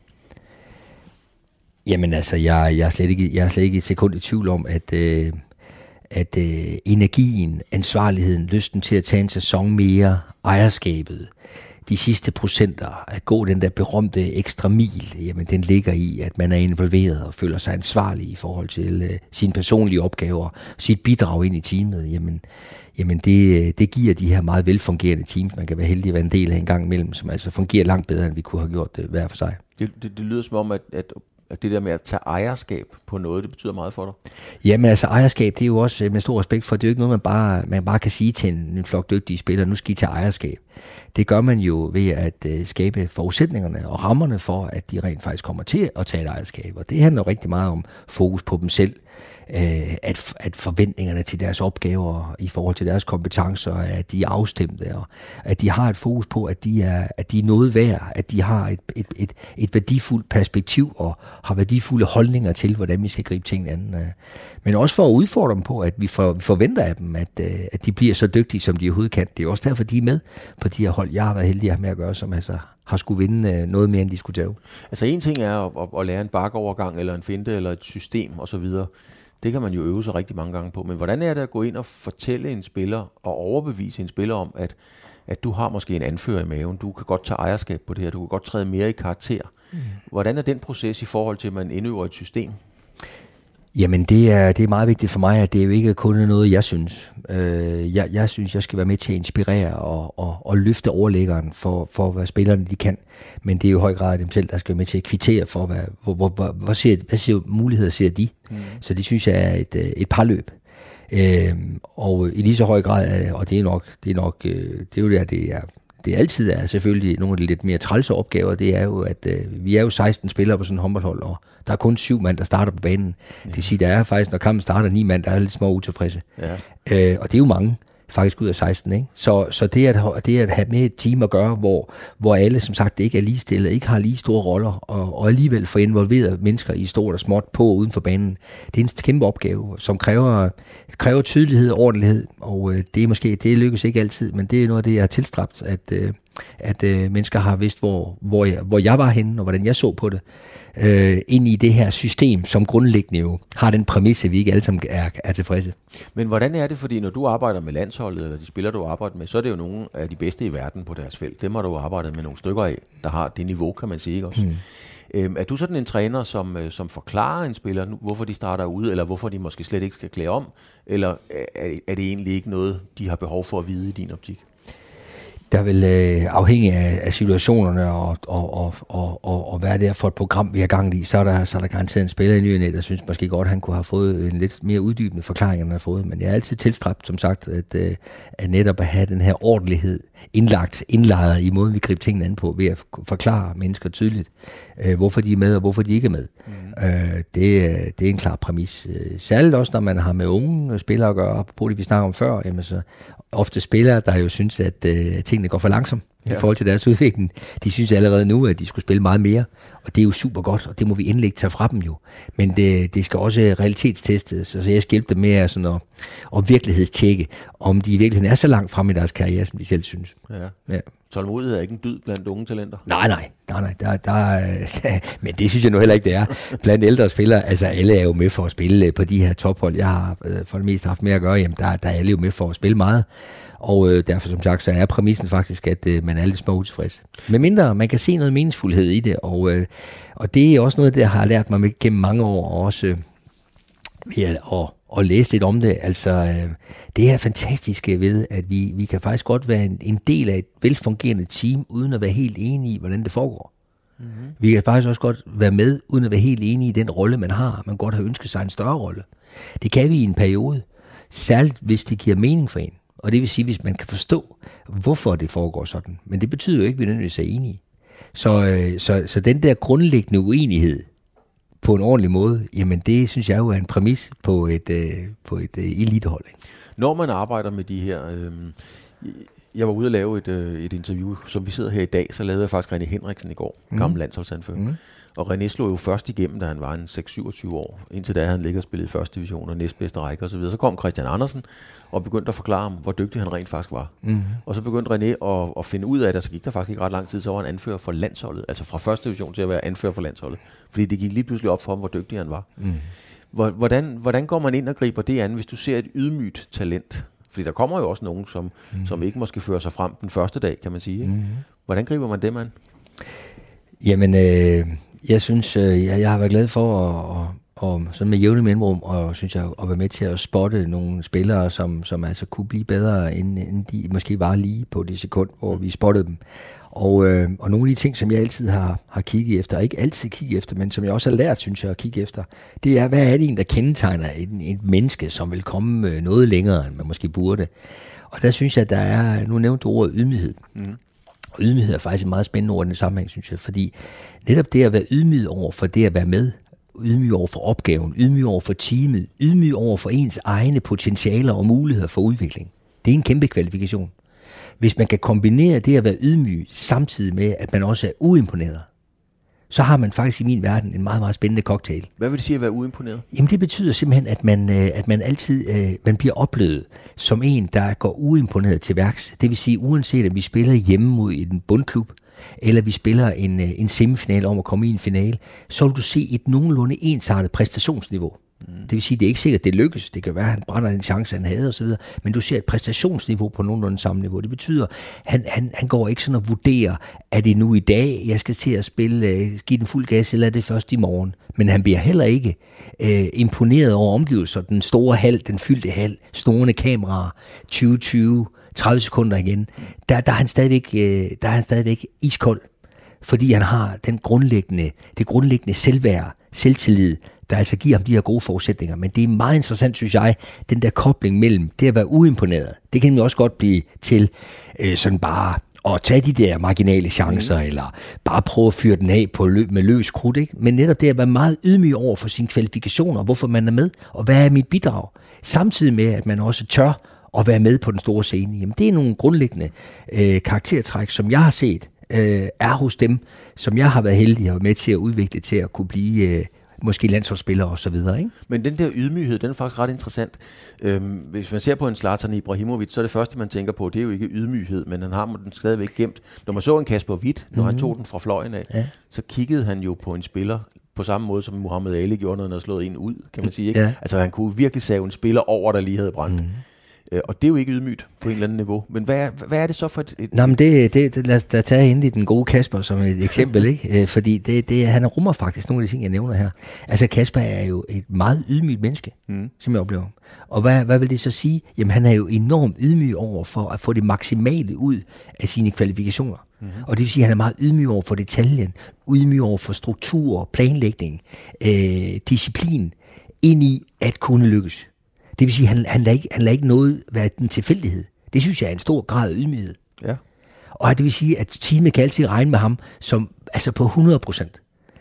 Jamen altså, jeg, jeg, er, slet ikke, jeg er slet ikke et sekund i tvivl om, at, øh, at øh, energien, ansvarligheden, lysten til at tage en sæson mere, ejerskabet, de sidste procenter, at gå den der berømte ekstra mil, jamen den ligger i, at man er involveret og føler sig ansvarlig i forhold til øh, sine personlige opgaver, sit bidrag ind i teamet, jamen, jamen det, det giver de her meget velfungerende teams, man kan være heldig at være en del af en gang imellem, som altså fungerer langt bedre, end vi kunne have gjort det hver for sig. Det, det, det lyder som om, at, at at det der med at tage ejerskab på noget, det betyder meget for dig? Jamen altså ejerskab, det er jo også med stor respekt for, det er jo ikke noget, man bare, man bare kan sige til en, en flok dygtige spillere, nu skal I tage ejerskab. Det gør man jo ved at uh, skabe forudsætningerne og rammerne for, at de rent faktisk kommer til at tage et ejerskab. Og det handler jo rigtig meget om fokus på dem selv øh, at, at forventningerne til deres opgaver i forhold til deres kompetencer, at de er afstemte, og at de har et fokus på, at de er, at de er noget værd, at de har et, et, et, et værdifuldt perspektiv og har værdifulde holdninger til, hvordan vi skal gribe tingene an. Øh. Men også for at udfordre dem på, at vi, for, vi forventer af dem, at, øh, at de bliver så dygtige, som de overhovedet kan. Det er også derfor, de er med på de her hold. Jeg har været heldig at med at gøre, som altså har skulle vinde øh, noget mere, end de skulle tage. Altså en ting er at, at, at lære en bakovergang, eller en finte, eller et system osv., det kan man jo øve sig rigtig mange gange på. Men hvordan er det at gå ind og fortælle en spiller og overbevise en spiller om, at, at du har måske en anfører i maven, du kan godt tage ejerskab på det her, du kan godt træde mere i karakter. Mm. Hvordan er den proces i forhold til, at man indøver et system? Jamen, det er, det er meget vigtigt for mig, at det er jo ikke kun noget, jeg synes. Øh, jeg, jeg synes, jeg skal være med til at inspirere og, og, og løfte overlæggeren for, for, hvad spillerne de kan. Men det er jo i høj grad dem selv, der skal være med til at kvittere for, hvad, hvor, hvor, hvor, hvor ser, hvad ser, muligheder ser de. Mm. Så det synes jeg er et, øh, et parløb. Øh, og i lige så høj grad, og det er nok, det er nok, øh, det er jo der, det er det altid er selvfølgelig nogle af de lidt mere trælse opgaver, det er jo, at øh, vi er jo 16 spillere på sådan en håndboldhold, og der er kun syv mand, der starter på banen. Ja. Det vil sige, der er faktisk, når kampen starter, ni mand, der er lidt små utilfredse. Ja. Øh, og det er jo mange faktisk ud af 16. Ikke? Så, så det, at, det at have med et team at gøre, hvor, hvor alle som sagt ikke er lige stillet, ikke har lige store roller, og, og alligevel få involveret mennesker i stort og småt på og uden for banen, det er en kæmpe opgave, som kræver, kræver tydelighed og ordentlighed, og øh, det er måske, det lykkes ikke altid, men det er noget af det, jeg har tilstræbt, at, øh, at øh, mennesker har vidst, hvor, hvor, jeg, hvor jeg var henne, og hvordan jeg så på det øh, ind i det her system, som grundlæggende jo har den præmis, at vi ikke alle sammen er, er tilfredse. Men hvordan er det, fordi når du arbejder med landsholdet, eller de spillere, du arbejder med, så er det jo nogle af de bedste i verden på deres felt. Dem har du arbejdet med nogle stykker af, der har det niveau, kan man sige, ikke også? Mm. Øhm, er du sådan en træner, som, øh, som forklarer en spiller, nu, hvorfor de starter ud, eller hvorfor de måske slet ikke skal klæde om, eller er, er det egentlig ikke noget, de har behov for at vide i din optik? der vil øh, afhængig af, af situationerne og, og, og, og, hvad det er for et program, vi har gang i, så er der, så er der garanteret en spiller i nyerne, der synes måske godt, at han kunne have fået en lidt mere uddybende forklaring, end han har fået. Men jeg er altid tilstræbt, som sagt, at, øh, at netop at have den her ordentlighed indlagt, indlejret i måden, vi griber tingene an på, ved at forklare mennesker tydeligt, øh, hvorfor de er med og hvorfor de ikke er med. Mm. Øh, det, det er en klar præmis. Øh, særligt også, når man har med unge spillere at gøre, på det vi snakker om før, jamen så ofte spillere, der jo synes, at øh, tingene går for langsomt ja. i forhold til deres udvikling. De synes allerede nu, at de skulle spille meget mere, og det er jo super godt, og det må vi endelig ikke tage fra dem jo. Men det, det skal også realitetstestes, så jeg skal hjælpe dem med at, sådan at, at virkelighedstjekke, om de i virkeligheden er så langt frem i deres karriere, som de selv synes. Ja. ja. Tålmodighed er ikke en dyd blandt unge talenter? Nej, nej. nej, nej der, der, [LAUGHS] men det synes jeg nu heller ikke, det er. Blandt ældre spillere, altså alle er jo med for at spille øh, på de her tophold. Jeg har øh, for det meste haft med at gøre, jamen der, der er alle jo med for at spille meget. Og øh, derfor som sagt, så er præmissen faktisk, at øh, man er lidt små utilfreds. Men mindre, man kan se noget meningsfuldhed i det, og, øh, og det er også noget, der har lært mig med gennem mange år, og også øh, ved at, og at læse lidt om det. Altså, øh, det er fantastiske ved, at vi, vi kan faktisk godt være en, en del af et velfungerende team, uden at være helt enige i, hvordan det foregår. Mm-hmm. Vi kan faktisk også godt være med, uden at være helt enige i den rolle, man har. Man godt har ønsket sig en større rolle. Det kan vi i en periode, særligt hvis det giver mening for en. Og det vil sige, hvis man kan forstå, hvorfor det foregår sådan. Men det betyder jo ikke, at vi nødvendigvis er enige. Så, øh, så, så den der grundlæggende uenighed på en ordentlig måde, jamen det synes jeg jo er en præmis på et, øh, på et øh, elitehold. Ikke? Når man arbejder med de her... Øh, jeg var ude og lave et, øh, et interview, som vi sidder her i dag, så lavede jeg faktisk René Henriksen i går, mm. gammel landsholdsanfører. Mm. Og René slog jo først igennem, da han var en 6-27 år. Indtil da han ligger og spillede i første division og næstbedste række osv. Så, så kom Christian Andersen og begyndte at forklare ham, hvor dygtig han rent faktisk var. Mm. Og så begyndte René at, at finde ud af det, så gik der faktisk ikke ret lang tid, så var han anfører for landsholdet. Altså fra første division til at være anfører for landsholdet. Fordi det gik lige pludselig op for ham, hvor dygtig han var. Mm. Hvordan, hvordan går man ind og griber det an, hvis du ser et ydmygt talent? Fordi der kommer jo også nogen, som, mm. som ikke måske fører sig frem den første dag, kan man sige. Ikke? Mm. Hvordan griber man det, an? Jamen, øh, jeg synes, øh, jeg, jeg har været glad for at, at og sådan med jævne mellemrum, og synes jeg, at være med til at spotte nogle spillere, som, som altså kunne blive bedre, end, end de måske var lige på det sekund, hvor vi spottede dem. Og, øh, og nogle af de ting, som jeg altid har, har kigget efter, ikke altid kigget efter, men som jeg også har lært, synes jeg, at kigge efter, det er, hvad er det en, der kendetegner et, et menneske, som vil komme øh, noget længere, end man måske burde. Og der synes jeg, at der er, nu nævnte du ordet ydmyghed. Mm. Og ydmyghed er faktisk et meget spændende ord i den sammenhæng, synes jeg, fordi netop det at være ydmyg over for det at være med, ydmyg over for opgaven, ydmyg over for teamet, ydmyg over for ens egne potentialer og muligheder for udvikling. Det er en kæmpe kvalifikation. Hvis man kan kombinere det at være ydmyg, samtidig med, at man også er uimponeret, så har man faktisk i min verden en meget, meget spændende cocktail. Hvad vil det sige at være uimponeret? Jamen det betyder simpelthen, at man, øh, at man altid øh, man bliver oplevet som en, der går uimponeret til værks. Det vil sige, uanset at vi spiller hjemme mod en bundklub, eller vi spiller en, øh, en semifinal om at komme i en finale, så vil du se et nogenlunde ensartet præstationsniveau. Det vil sige, det er ikke sikkert, at det lykkes. Det kan være, at han brænder en chance, han havde osv. Men du ser et præstationsniveau på nogenlunde samme niveau. Det betyder, at han, han, han går ikke sådan og vurderer, er det nu i dag, jeg skal til at spille, uh, give den fuld gas, eller er det først i morgen? Men han bliver heller ikke øh, imponeret over omgivelser. Den store hal, den fyldte hal, snorende kameraer, 2020, 30 sekunder igen. Der, der, er han stadigvæk, øh, der er han stadigvæk iskold fordi han har den grundlæggende, det grundlæggende selvværd, selvtillid, der altså giver ham de her gode forudsætninger. Men det er meget interessant, synes jeg, den der kobling mellem det at være uimponeret. Det kan jo også godt blive til øh, sådan bare at tage de der marginale chancer, mm. eller bare prøve at fyre den af på løb med løs krudt. Ikke? Men netop det at være meget ydmyg over for sine kvalifikationer, hvorfor man er med, og hvad er mit bidrag. Samtidig med, at man også tør at være med på den store scene. Jamen, det er nogle grundlæggende øh, karaktertræk, som jeg har set øh, er hos dem, som jeg har været heldig at være med til at udvikle til at kunne blive øh, måske landsholdsspillere og så videre. Ikke? Men den der ydmyghed, den er faktisk ret interessant. Øhm, hvis man ser på en Zlatan Ibrahimovic, så er det første, man tænker på, det er jo ikke ydmyghed, men han har den stadigvæk gemt. Når man så en Kasper Witt, når mm-hmm. han mhm. tog den fra fløjen af, ja. så kiggede han jo på en spiller, på samme måde som Muhammad Ali gjorde, når han havde slået en ud, kan man sige. Ikke? Ja. Altså han kunne virkelig save en spiller over, der lige havde brændt. Mm-hmm. Øh, og det er jo ikke ydmygt på en eller anden niveau. Men hvad er, hvad er det så for et... et Nå, men det, det, lad os da tage ind i den gode Kasper som et eksempel, [LAUGHS] ikke? Øh, fordi det, det, han rummer faktisk nogle af de ting, jeg nævner her. Altså Kasper er jo et meget ydmygt menneske, mm. som jeg oplever. Og hvad, hvad vil det så sige? Jamen han er jo enormt ydmyg over for at få det maksimale ud af sine kvalifikationer. Mm-hmm. Og det vil sige, at han er meget ydmyg over for detaljen, ydmyg over for struktur, planlægning, øh, disciplin, ind i at kunne lykkes. Det vil sige, han, han, lader ikke, han lader ikke noget være en tilfældighed. Det synes jeg er en stor grad af ydmyghed. Ja. Og det vil sige, at teamet kan altid regne med ham som, altså på 100 procent.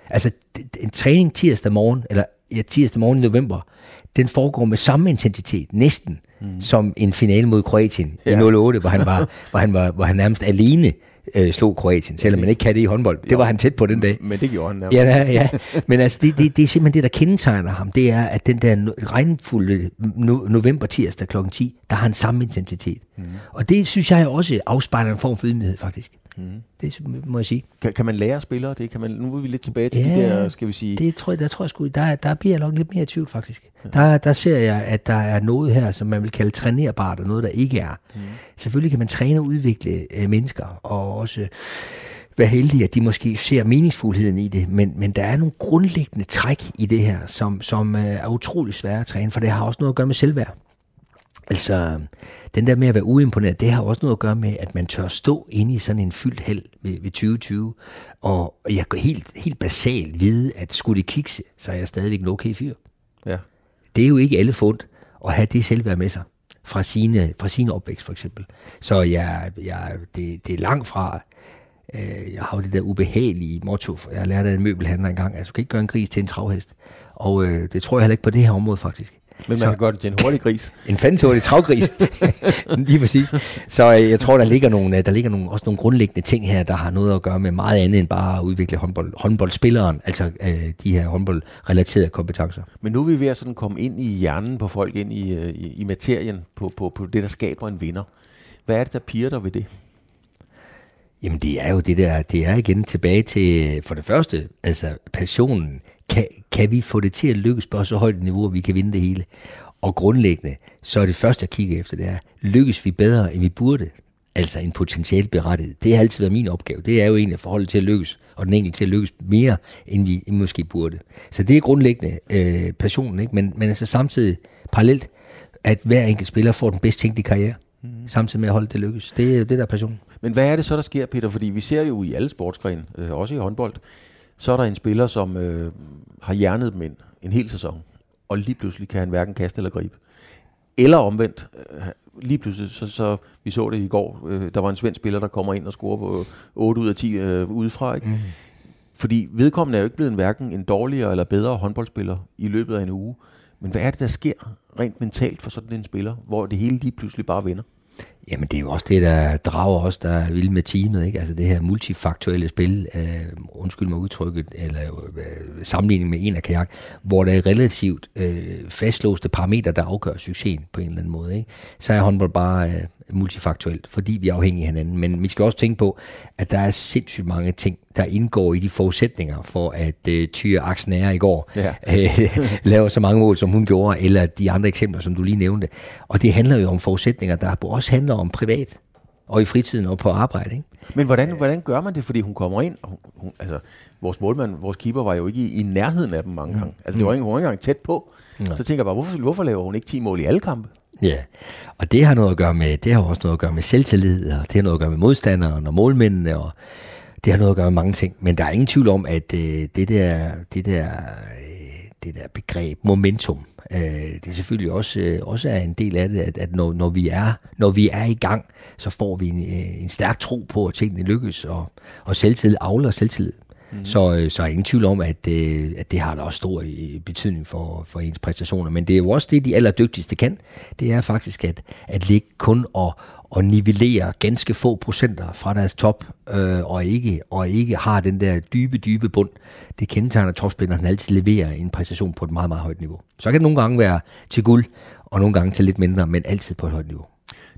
Altså en træning tirsdag morgen, eller ja, tirsdag morgen i november, den foregår med samme intensitet, næsten, mm. som en finale mod Kroatien ja. i 08, hvor han var, [LAUGHS] hvor han var, hvor han nærmest alene øh, slog Kroatien, selvom man ikke kan det i håndbold. Det var han tæt på den dag. Men det gjorde han nærmest. Ja, ja. Men altså, det, det, det er simpelthen det, der kendetegner ham. Det er, at den der regnfulde no, november tirsdag kl. 10, der har han samme intensitet. Mm. Og det synes jeg også afspejler en form for ydmyghed, faktisk. Mm. Det må jeg sige. Kan, kan man lære spillere det? Kan man, nu er vi lidt tilbage til ja, de der, skal vi sige... det tror jeg, der tror jeg sgu, der, der bliver jeg nok lidt mere i tvivl faktisk. Ja. Der, der ser jeg, at der er noget her, som man vil kalde trænerbart, og noget, der ikke er. Mm. Selvfølgelig kan man træne og udvikle øh, mennesker, og også være heldige, at de måske ser meningsfuldheden i det, men, men der er nogle grundlæggende træk i det her, som, som øh, er utrolig svære at træne, for det har også noget at gøre med selvværd. Altså, den der med at være uimponeret, det har også noget at gøre med, at man tør stå inde i sådan en fyldt held ved, ved 2020, og jeg kan helt, helt basalt vide, at skulle det kikse, så er jeg stadigvæk en okay fyr. Ja. Det er jo ikke alle fund at have det selvværd med sig. fra sine, fra sine opvækst for eksempel. Så jeg, jeg, det, det er langt fra, øh, jeg har jo det der ubehagelige motto, jeg lærte af en møbelhandler engang, at du kan ikke gøre en gris til en travhest. Og øh, det tror jeg heller ikke på det her område faktisk. Men man så, kan gøre det til en hurtig gris. [LAUGHS] en fandshurtig travgris. [LAUGHS] Lige præcis. Så øh, jeg tror, der ligger, nogle, øh, der ligger nogle, også nogle grundlæggende ting her, der har noget at gøre med meget andet end bare at udvikle håndbold, håndboldspilleren, altså øh, de her håndboldrelaterede kompetencer. Men nu er vi ved at sådan komme ind i hjernen på folk, ind i, øh, i, i materien, på, på, på det, der skaber en vinder. Hvad er det, der piger dig ved det? Jamen det er jo det der, det er igen tilbage til, for det første, altså passionen. Kan, kan vi få det til at lykkes på så højt et niveau, at vi kan vinde det hele? Og grundlæggende, så er det første, jeg kigger efter, det er, lykkes vi bedre, end vi burde? Altså en potentielt berettiget. Det har altid været min opgave. Det er jo egentlig at forholde til at lykkes, og den enkelte til at lykkes mere, end vi, end måske burde. Så det er grundlæggende øh, passionen, ikke? Men, men altså samtidig parallelt, at hver enkelt spiller får den bedst tænkte karriere, mm. samtidig med at holde det lykkes. Det er det, der er passionen. Men hvad er det så, der sker, Peter? Fordi vi ser jo i alle sportsgrene, øh, også i håndbold, så er der en spiller, som øh, har hjernet dem ind en hel sæson, og lige pludselig kan han hverken kaste eller gribe. Eller omvendt, øh, lige pludselig, så, så vi så det i går, øh, der var en svensk spiller, der kommer ind og scorer på 8 ud af 10 øh, udefra. Ikke? Mm. Fordi vedkommende er jo ikke blevet en, hverken en dårligere eller bedre håndboldspiller i løbet af en uge. Men hvad er det, der sker rent mentalt for sådan en spiller, hvor det hele lige pludselig bare vender? Jamen det er jo også det, der drager os, der er vilde med teamet, ikke? Altså det her multifaktuelle spil, øh, undskyld mig udtrykket, eller øh, sammenligning med en af kajak, hvor der er relativt øh, fastlåste parametre, der afgør succesen på en eller anden måde, ikke? Så er håndbold bare øh, multifaktuelt, fordi vi er afhængige af hinanden. Men vi skal også tænke på, at der er sindssygt mange ting, der indgår i de forudsætninger for, at øh, Tyre Aksnære i går ja. [LAUGHS] øh, laver så mange mål, som hun gjorde, eller de andre eksempler, som du lige nævnte. Og det handler jo om forudsætninger, der også handler om privat, og i fritiden og på arbejde. Ikke? Men hvordan, hvordan gør man det? Fordi hun kommer ind, hun, hun, altså vores målmand, vores keeper var jo ikke i, i nærheden af dem mange mm. gange. Altså det var ikke, hun var ikke engang tæt på. Ja. Så tænker jeg bare, hvorfor, hvorfor laver hun ikke 10 mål i alle kampe? Ja, og det har noget at gøre med, det har også noget at gøre med selvtillid, og det har noget at gøre med modstanderen og målmændene, og det har noget at gøre med mange ting. Men der er ingen tvivl om, at øh, det der, det der, øh, det der begreb momentum, øh, det er selvfølgelig også, øh, også er en del af det, at, at når, når, vi er, når vi er i gang, så får vi en, øh, en stærk tro på, at tingene lykkes, og, og selvtillid avler selvtillid. Mm. Så, øh, så er ingen tvivl om, at, øh, at det har da også stor øh, betydning for, for ens præstationer. Men det er jo også det, de allerdygtigste kan. Det er faktisk at, at ligge kun og, og nivellere ganske få procenter fra deres top, øh, og, ikke, og ikke har den der dybe, dybe bund. Det kendetegner topspilleren, han altid leverer en præstation på et meget, meget højt niveau. Så kan det nogle gange være til guld, og nogle gange til lidt mindre, men altid på et højt niveau.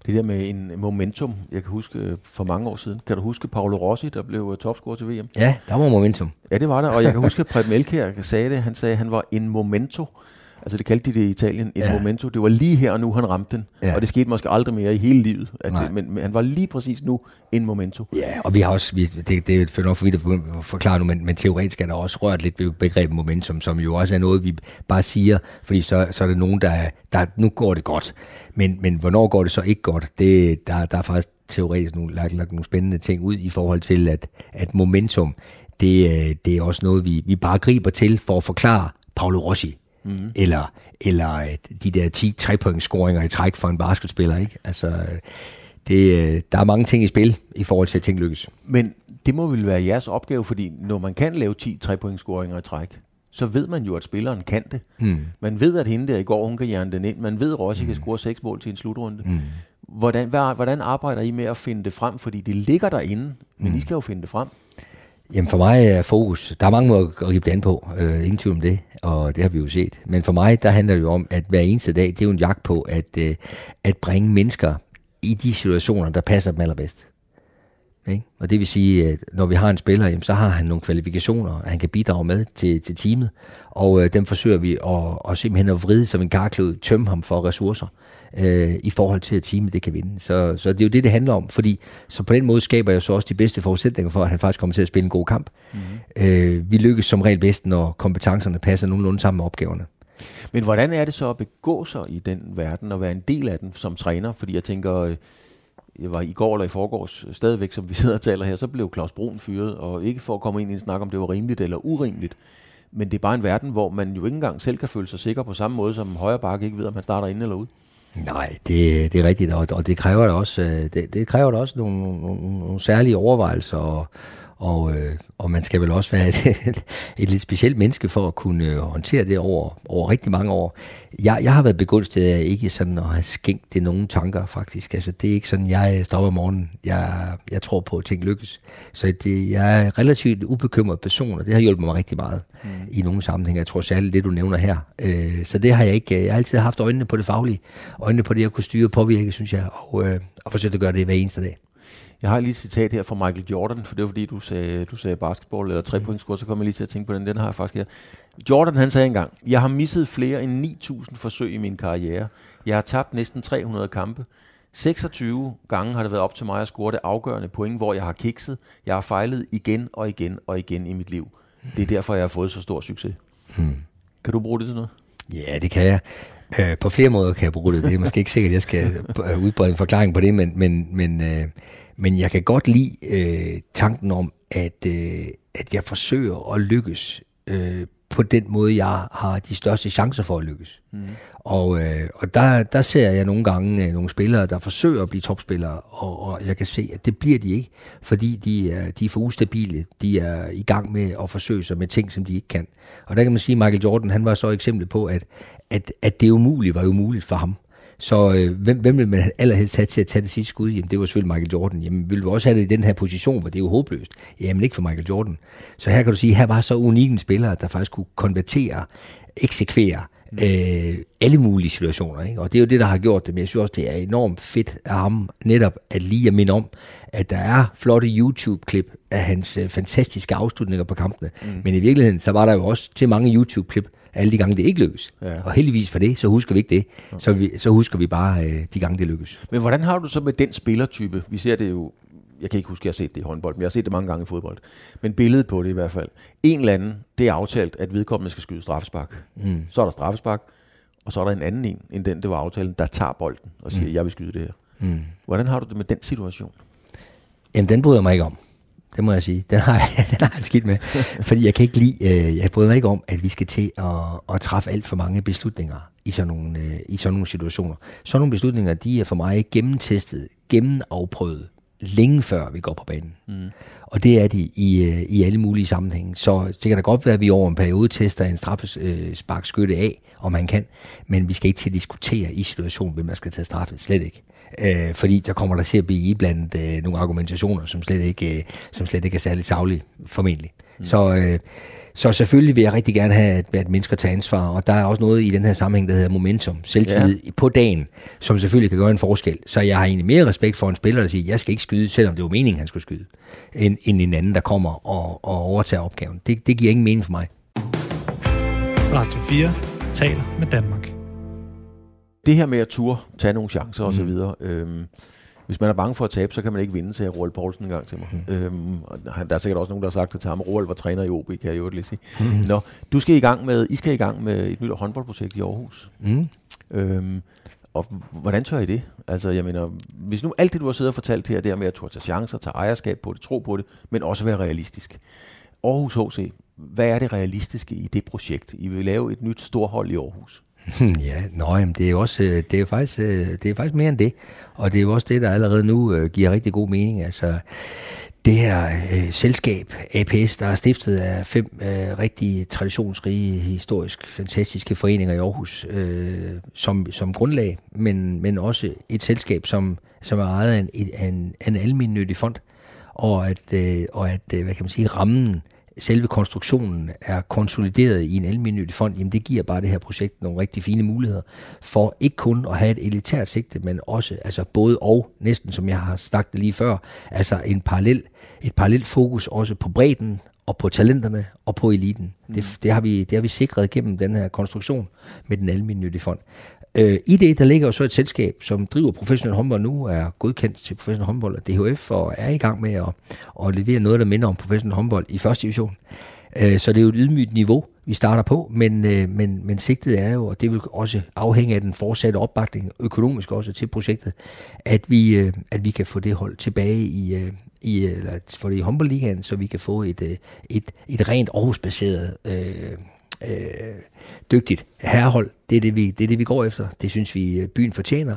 Det der med en momentum, jeg kan huske øh, for mange år siden. Kan du huske Paolo Rossi, der blev øh, topscorer til VM? Ja, der var momentum. Ja, det var der. Og jeg kan huske, at Preben Elkjær sagde det. Han sagde, at han var en momento. Altså det kaldte de det i Italien, en ja. momento. Det var lige her og nu, han ramte den. Ja. Og det skete måske aldrig mere i hele livet. At det, men, men han var lige præcis nu en momento. Ja, og vi har også, vi, det, det er nok for vidt at forklare nu, men, men teoretisk er der også rørt lidt ved begrebet momentum, som jo også er noget, vi bare siger, fordi så, så er det nogen, der, der, nu går det godt. Men, men hvornår går det så ikke godt? Det, der, der er faktisk teoretisk nogle, lagt, lagt nogle spændende ting ud i forhold til, at, at momentum, det, øh, det er også noget, vi, vi bare griber til for at forklare Paolo Rossi mm. eller, eller øh, de der 10 3-point-scoringer i træk for en basketspiller. Ikke? Altså, det, øh, der er mange ting i spil i forhold til, at ting lykkes. Men det må vel være jeres opgave, fordi når man kan lave 10 3-point-scoringer i træk, så ved man jo, at spilleren kan det. Mm. Man ved, at hende der i går, hun kan hjerne den ind. Man ved, at Rossi mm. kan score seks mål til en slutrunde. Mm. Hvordan, hvad, hvordan arbejder I med at finde det frem? Fordi det ligger derinde, men mm. I skal jo finde det frem. Jamen for mig er fokus, der er mange måder at gribe det an på, øh, ingen tvivl om det, og det har vi jo set. Men for mig, der handler det jo om, at hver eneste dag, det er jo en jagt på, at, øh, at bringe mennesker i de situationer, der passer dem allerbedst. Ikke? Og det vil sige, at når vi har en spiller, jamen, så har han nogle kvalifikationer, han kan bidrage med til, til teamet, og øh, dem forsøger vi at, at simpelthen at vride som en karklud, tømme ham for ressourcer øh, i forhold til, at teamet det kan vinde. Så, så det er jo det, det handler om, fordi så på den måde skaber jeg så også de bedste forudsætninger for, at han faktisk kommer til at spille en god kamp. Mm-hmm. Øh, vi lykkes som regel bedst, når kompetencerne passer nogenlunde sammen med opgaverne. Men hvordan er det så at begå sig i den verden og være en del af den som træner? Fordi jeg tænker, øh, jeg var i går eller i forgårs stadigvæk, som vi sidder og taler her, så blev Claus Brun fyret, og ikke for at komme ind i en snak om, det var rimeligt eller urimeligt, men det er bare en verden, hvor man jo ikke engang selv kan føle sig sikker på samme måde, som højre bakke ikke ved, om han starter ind eller ud. Nej, det, det er rigtigt, og, og det kræver da også, øh, det, det kræver da også nogle, nogle, nogle særlige overvejelser og, og, øh, og man skal vel også være [LAUGHS] et, et lidt specielt menneske for at kunne øh, håndtere det over, over rigtig mange år. Jeg, jeg har været begunstiget af ikke sådan at have skænkt det nogen tanker faktisk. Altså det er ikke sådan, jeg stopper om morgenen. Jeg, jeg tror på, at ting lykkes. Så det, jeg er en relativt ubekymret person, og det har hjulpet mig rigtig meget mm. i nogle sammenhænge. Jeg tror særligt det, du nævner her. Øh, så det har jeg ikke. Jeg har altid haft øjnene på det faglige. Øjnene på det, jeg kunne styre og påvirke, synes jeg. Og, øh, og forsøgt at gøre det hver eneste dag. Jeg har lige et citat her fra Michael Jordan, for det var fordi, du sagde, du sagde basketball eller tre point score, så kom jeg lige til at tænke på den. Den har jeg faktisk her. Jordan han sagde engang, jeg har misset flere end 9.000 forsøg i min karriere. Jeg har tabt næsten 300 kampe. 26 gange har det været op til mig at score det afgørende point, hvor jeg har kikset. Jeg har fejlet igen og igen og igen i mit liv. Det er derfor, jeg har fået så stor succes. Hmm. Kan du bruge det til noget? Ja, det kan jeg. Øh, på flere måder kan jeg bruge det. Det er måske ikke sikkert, at jeg skal udbrede en forklaring på det, men, men, men øh, men jeg kan godt lide øh, tanken om, at, øh, at jeg forsøger at lykkes øh, på den måde, jeg har de største chancer for at lykkes. Mm. Og, øh, og der, der ser jeg nogle gange øh, nogle spillere, der forsøger at blive topspillere, og, og jeg kan se, at det bliver de ikke, fordi de er, de er for ustabile. De er i gang med at forsøge sig med ting, som de ikke kan. Og der kan man sige, at Michael Jordan han var så et eksempel på, at, at, at det umulige var umuligt for ham. Så øh, hvem, hvem vil man allerhelst have til at tage det sidste skud? Jamen, det var selvfølgelig Michael Jordan. Jamen, vil du også have det i den her position, hvor det er jo håbløst? Jamen, ikke for Michael Jordan. Så her kan du sige, at her var så unik en spiller, der faktisk kunne konvertere, eksekvere, mm. øh, alle mulige situationer. Ikke? Og det er jo det, der har gjort det. Men jeg synes også, det er enormt fedt af ham netop at lige at minde om, at der er flotte YouTube-klip af hans øh, fantastiske afslutninger på kampene. Mm. Men i virkeligheden, så var der jo også til mange YouTube-klip, alle de gange, det ikke lykkes. Ja. Og heldigvis for det, så husker vi ikke det. Okay. Så, vi, så husker vi bare øh, de gange, det lykkes. Men hvordan har du så med den spillertype? Vi ser det jo, jeg kan ikke huske, at jeg har set det i håndbold, men jeg har set det mange gange i fodbold. Men billedet på det i hvert fald. En eller anden, det er aftalt, at vedkommende skal skyde straffespark. Mm. Så er der straffespark, og så er der en anden en, end den, det var aftalen, der tager bolden og siger, mm. jeg vil skyde det her. Mm. Hvordan har du det med den situation? Jamen, den bryder jeg mig ikke om det må jeg sige. Den har, [LAUGHS] den har jeg skidt med. Fordi jeg kan ikke lide, øh, jeg bryder mig ikke om, at vi skal til at, at træffe alt for mange beslutninger i sådan, nogle, øh, i sådan nogle situationer. Sådan nogle beslutninger, de er for mig gennemtestet, gennemafprøvet, længe før vi går på banen. Mm. Og det er de i, øh, i alle mulige sammenhænge. Så det kan da godt være, at vi over en periode tester en straffesparkskytte af, om man kan, men vi skal ikke til at diskutere i situationen, hvem man skal tage straffe. Slet ikke. Øh, fordi der kommer der til at blive iblandet øh, nogle argumentationer, som slet ikke, øh, som slet ikke er særlig savlige, formentlig. Mm. Så, øh, så selvfølgelig vil jeg rigtig gerne have, at, at mennesker tager ansvar, og der er også noget i den her sammenhæng, der hedder momentum, selvtillid ja. på dagen, som selvfølgelig kan gøre en forskel. Så jeg har egentlig mere respekt for en spiller, der siger, jeg skal ikke skyde, selvom det var meningen, han skulle skyde, end, end en anden, der kommer og, og overtager opgaven. Det, det giver ingen mening for mig. Radio 4 taler med Danmark. Det her med at turde, tage nogle chancer osv., mm. øhm, hvis man er bange for at tabe, så kan man ikke vinde, til Roald Poulsen en gang til mig. Mm. Øhm, der er sikkert også nogen, der har sagt det til ham. Roald var træner i OB, kan jeg jo lige sige. Mm. Nå, du skal i gang med, I skal i gang med et nyt håndboldprojekt i Aarhus. Mm. Øhm, og hvordan tør I det? Altså, jeg mener, hvis nu alt det, du har siddet og fortalt her, det er med at tage chancer, tage ejerskab på det, tro på det, men også være realistisk. Aarhus HC, hvad er det realistiske i det projekt? I vil lave et nyt storhold i Aarhus. [LAUGHS] Ja, nøj, men det er også, øh, det er faktisk, øh, det er faktisk mere end det. Og det er jo også det, der allerede nu øh, giver rigtig god mening. Altså, det her øh, selskab, APS, der er stiftet af fem øh, rigtig traditionsrige, historisk fantastiske foreninger i Aarhus øh, som, som grundlag, men, men også et selskab, som, som er ejet af en, en, en almindelig fond, og at, øh, og at øh, hvad kan man sige, rammen selve konstruktionen er konsolideret i en almindelig fond, jamen det giver bare det her projekt nogle rigtig fine muligheder for ikke kun at have et elitært sigte, men også altså både og, næsten som jeg har sagt det lige før, altså en parallel, et parallelt fokus også på bredden og på talenterne og på eliten. Mm. Det, det, har vi, det har vi sikret gennem den her konstruktion med den almindelige fond. Øh, I det, der ligger jo så et selskab, som driver professionel håndbold nu, er godkendt til professionel håndbold af DHF, og er i gang med at, at levere noget, der minder om professionel håndbold i første division. Øh, så det er jo et ydmygt niveau, vi starter på, men, øh, men, men sigtet er jo, og det vil også afhænge af den fortsatte opbakning, økonomisk også til projektet, at vi, øh, at vi kan få det hold tilbage i, øh, i, øh, eller få det i håndboldligaen, så vi kan få et, øh, et, et rent Aarhus-baseret øh, øh, dygtigt herrehold. Det er det, vi, det er det, vi går efter. Det synes vi, øh, byen fortjener.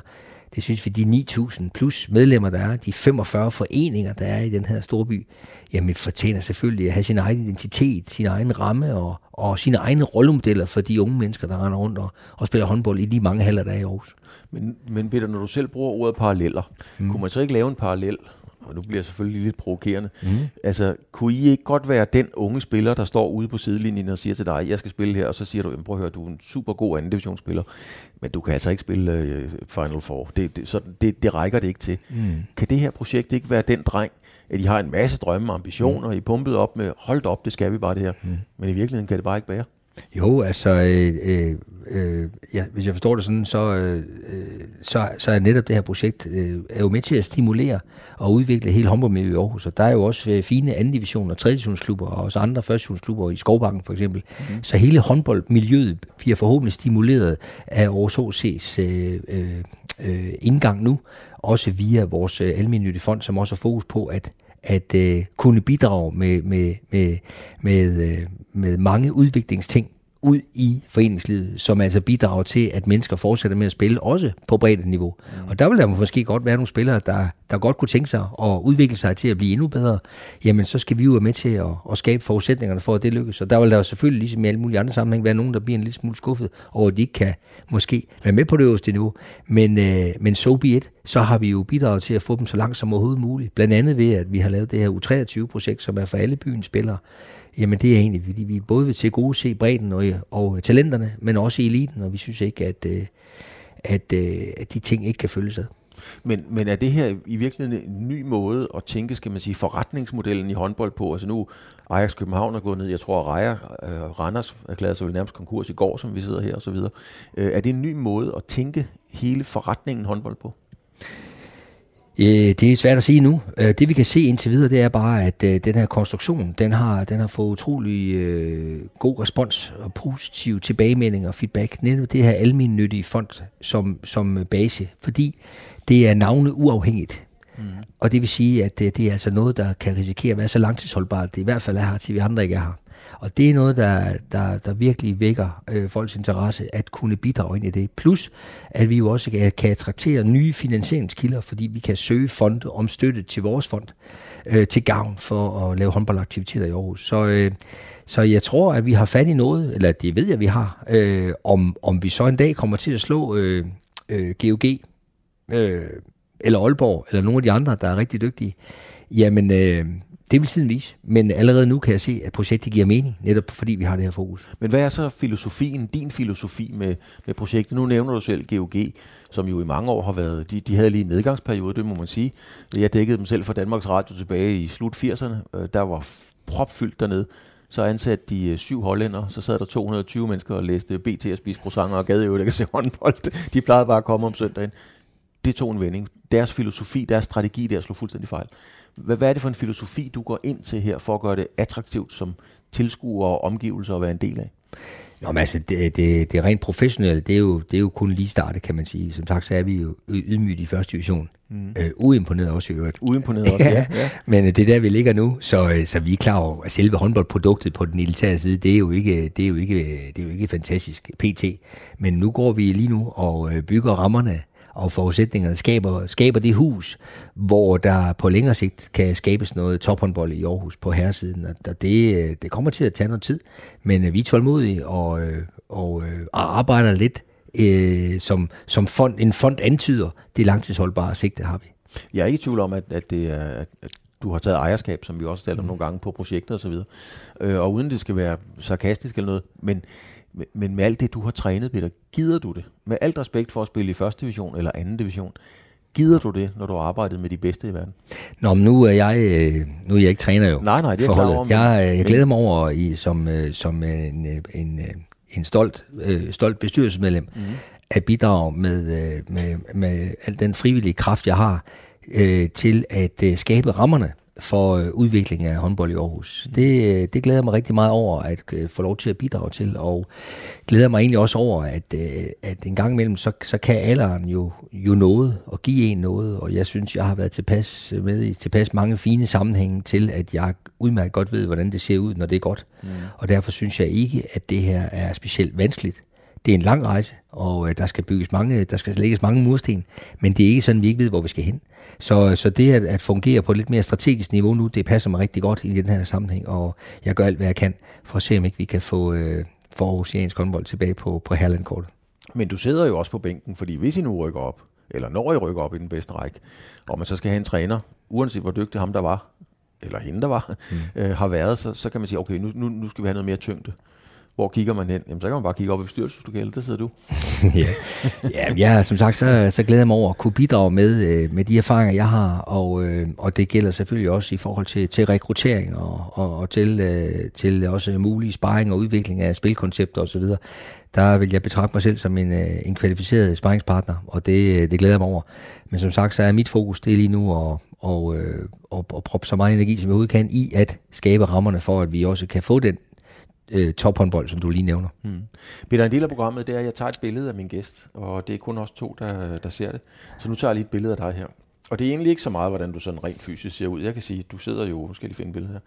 Det synes vi, de 9.000 plus medlemmer, der er, de 45 foreninger, der er i den her store by, jamen fortjener selvfølgelig at have sin egen identitet, sin egen ramme og, og sine egne rollemodeller for de unge mennesker, der render rundt og, og spiller håndbold i de mange haller, der er i Aarhus. Men, men Peter, når du selv bruger ordet paralleller, mm. kunne man så ikke lave en parallel og nu bliver jeg selvfølgelig lidt provokerende. Mm. Altså, kunne I ikke godt være den unge spiller, der står ude på sidelinjen og siger til dig, jeg skal spille her, og så siger du, prøv at høre, du er en super god anden divisionsspiller, men du kan altså ikke spille uh, Final Four. Det, det, så det, det rækker det ikke til. Mm. Kan det her projekt ikke være den dreng, at I har en masse drømme og ambitioner, mm. I pumpet op med, hold op, det skal vi bare det her. Mm. Men i virkeligheden kan det bare ikke være. Jo, altså, øh, øh, øh, ja, hvis jeg forstår det sådan, så, øh, så, så er netop det her projekt øh, er jo med til at stimulere og udvikle hele håndboldmiljøet i Aarhus. Og der er jo også øh, fine anden division og tredje divisionsklubber, og også andre første divisionsklubber i Skovbakken for eksempel. Mm. Så hele håndboldmiljøet bliver forhåbentlig stimuleret af Aarhus HC's øh, øh, indgang nu, også via vores øh, almindelige fond, som også har fokus på, at at øh, kunne bidrage med, med, med, med, øh, med mange udviklingsting ud i foreningslivet, som altså bidrager til, at mennesker fortsætter med at spille, også på bredt niveau. Mm. Og der vil der måske godt være nogle spillere, der, der godt kunne tænke sig at udvikle sig til at blive endnu bedre. Jamen, så skal vi jo være med til at, at skabe forudsætningerne for, at det lykkes. Og der vil der jo selvfølgelig, ligesom i alle mulige andre sammenhæng, være nogen, der bliver en lille smule skuffet over, at de ikke kan måske være med på det øverste niveau. Men, øh, men so be it, så har vi jo bidraget til at få dem så langt som overhovedet muligt. Blandt andet ved, at vi har lavet det her U23-projekt, som er for alle byens spillere. Jamen det er egentlig, fordi vi både vil til gode se bredden og, og talenterne, men også eliten, og vi synes ikke, at, øh, at, øh, at de ting ikke kan følges ad. Men, men er det her i virkeligheden en ny måde at tænke, skal man sige, forretningsmodellen i håndbold på? Altså nu, Ajax København er gået ned, jeg tror, Raja, uh, øh, Randers erklærede sig vel nærmest konkurs i går, som vi sidder her og så videre. Uh, er det en ny måde at tænke hele forretningen håndbold på? Øh, det er svært at sige nu. Øh, det vi kan se indtil videre, det er bare, at øh, den her konstruktion, den har, den har fået utrolig god respons og positiv tilbagemelding og feedback. Netop det her almindelige fond som, som base, fordi det er navne uafhængigt. Mm. Og det vil sige, at det, det er altså noget, der kan risikere at være så langtidsholdbart. Det i hvert fald er her, til vi andre ikke er her. Og det er noget, der, der, der virkelig vækker øh, folks interesse, at kunne bidrage ind i det. Plus, at vi jo også kan, kan attraktere nye finansieringskilder, fordi vi kan søge fonde om støtte til vores fond øh, til gavn for at lave håndboldaktiviteter i Aarhus. Så, øh, så jeg tror, at vi har fat i noget, eller det ved jeg, at vi har. Øh, om, om vi så en dag kommer til at slå øh, øh, GOG, øh, eller Aalborg, eller nogle af de andre, der er rigtig dygtige, jamen... Øh, det vil tiden vise, men allerede nu kan jeg se, at projektet giver mening, netop fordi vi har det her fokus. Men hvad er så filosofien, din filosofi med, med projektet? Nu nævner du selv GOG, som jo i mange år har været, de, de havde lige en nedgangsperiode, det må man sige. Jeg dækkede dem selv for Danmarks Radio tilbage i slut 80'erne, øh, der var propfyldt dernede. Så ansatte de øh, syv hollænder, så sad der 220 mennesker og læste BT og spiste croissanter og gad jo ikke at se håndbold. De plejede bare at komme om søndagen. Det tog en vending. Deres filosofi, deres strategi der slog fuldstændig fejl. Hvad, hvad er det for en filosofi, du går ind til her for at gøre det attraktivt som tilskuer og omgivelser at være en del af? Nå, men altså, det, det, det er rent professionelt, det er, jo, det er jo kun lige startet, kan man sige. Som sagt, så er vi jo ydmygt i første division. Mm. Øh, uimponeret også i øvrigt. Uimponeret også, [LAUGHS] ja. ja. Men øh, det er der, vi ligger nu, så, øh, så vi er klar over, at selve håndboldproduktet på den elitære side, det er, jo ikke, det, er jo ikke, det er jo ikke fantastisk pt. Men nu går vi lige nu og øh, bygger rammerne og forudsætningerne skaber, skaber det hus, hvor der på længere sigt kan skabes noget tophåndbold i Aarhus på herresiden. Og det, det kommer til at tage noget tid, men øh, vi er tålmodige og, øh, og, og arbejder lidt, øh, som, som fond, en fond antyder, det langtidsholdbare sigte har vi. Jeg er ikke i tvivl om, at, at, det er, at du har taget ejerskab, som vi også talte om mm. nogle gange på projekter osv. Og, øh, og uden det skal være sarkastisk eller noget, men men med alt det, du har trænet, Peter, gider du det? Med alt respekt for at spille i første division eller anden division, gider du det, når du har arbejdet med de bedste i verden? Nå, men nu er jeg, øh, nu er jeg ikke træner jo. Nej, nej, det er klar over. Jeg, øh, jeg glæder mig over i, som, øh, som en, en, en stolt, stolt bestyrelsesmedlem mm. at bidrage med, med, med al den frivillige kraft, jeg har, til at skabe rammerne for øh, udviklingen af håndbold i Aarhus. Det, øh, det glæder mig rigtig meget over at øh, få lov til at bidrage til, og glæder mig egentlig også over, at, at en gang imellem, så, så kan alderen jo, jo noget, og give en noget, og jeg synes, jeg har været tilpas med i tilpas mange fine sammenhænge til, at jeg udmærket godt ved, hvordan det ser ud, når det er godt. Mm. Og derfor synes jeg ikke, at det her er specielt vanskeligt. Det er en lang rejse, og øh, der skal bygges mange, der skal lægges mange mursten, men det er ikke sådan, vi ikke ved, hvor vi skal hen. Så, så det at, at fungere på et lidt mere strategisk niveau nu, det passer mig rigtig godt i den her sammenhæng, og jeg gør alt, hvad jeg kan for at se, om ikke vi kan få, øh, få Aarhusiansk håndbold tilbage på, på herlandkortet. Men du sidder jo også på bænken, fordi hvis I nu rykker op, eller når I rykker op i den bedste række, og man så skal have en træner, uanset hvor dygtig ham der var, eller hende der var, mm. øh, har været, så, så kan man sige, okay, nu, nu, nu skal vi have noget mere tyngde. Hvor kigger man hen? Jamen, så kan man bare kigge op i bestyrelseslokalet, der sidder du. [LAUGHS] ja. ja, ja, som sagt, så, så glæder jeg mig over at kunne bidrage med, øh, med de erfaringer, jeg har, og, øh, og det gælder selvfølgelig også i forhold til, til rekruttering og, og, og til, øh, til også mulig sparring og udvikling af spilkoncepter osv. Der vil jeg betragte mig selv som en, øh, en kvalificeret sparringspartner, og det, øh, det glæder jeg mig over. Men som sagt, så er mit fokus det lige nu at, og, øh, og, og proppe så meget energi, som jeg overhovedet kan, i at skabe rammerne for, at vi også kan få den øh, tophåndbold, som du lige nævner. Hmm. Peter, en del af programmet, det er, at jeg tager et billede af min gæst, og det er kun os to, der, der ser det. Så nu tager jeg lige et billede af dig her. Og det er egentlig ikke så meget, hvordan du sådan rent fysisk ser ud. Jeg kan sige, du sidder jo, nu skal jeg lige finde billede her.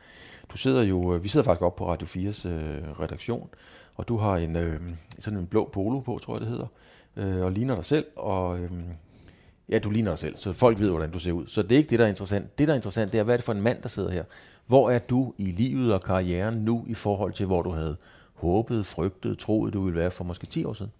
Du sidder jo, øh, vi sidder faktisk op på Radio 4's øh, redaktion, og du har en, øh, sådan en blå polo på, tror jeg det hedder, øh, og ligner dig selv, og øh, ja, du ligner dig selv, så folk ved, hvordan du ser ud. Så det er ikke det, der er interessant. Det, der er interessant, det er, hvad er det for en mand, der sidder her? Hvor er du i livet og karrieren nu i forhold til, hvor du havde håbet, frygtet, troet, du ville være for måske 10 år siden?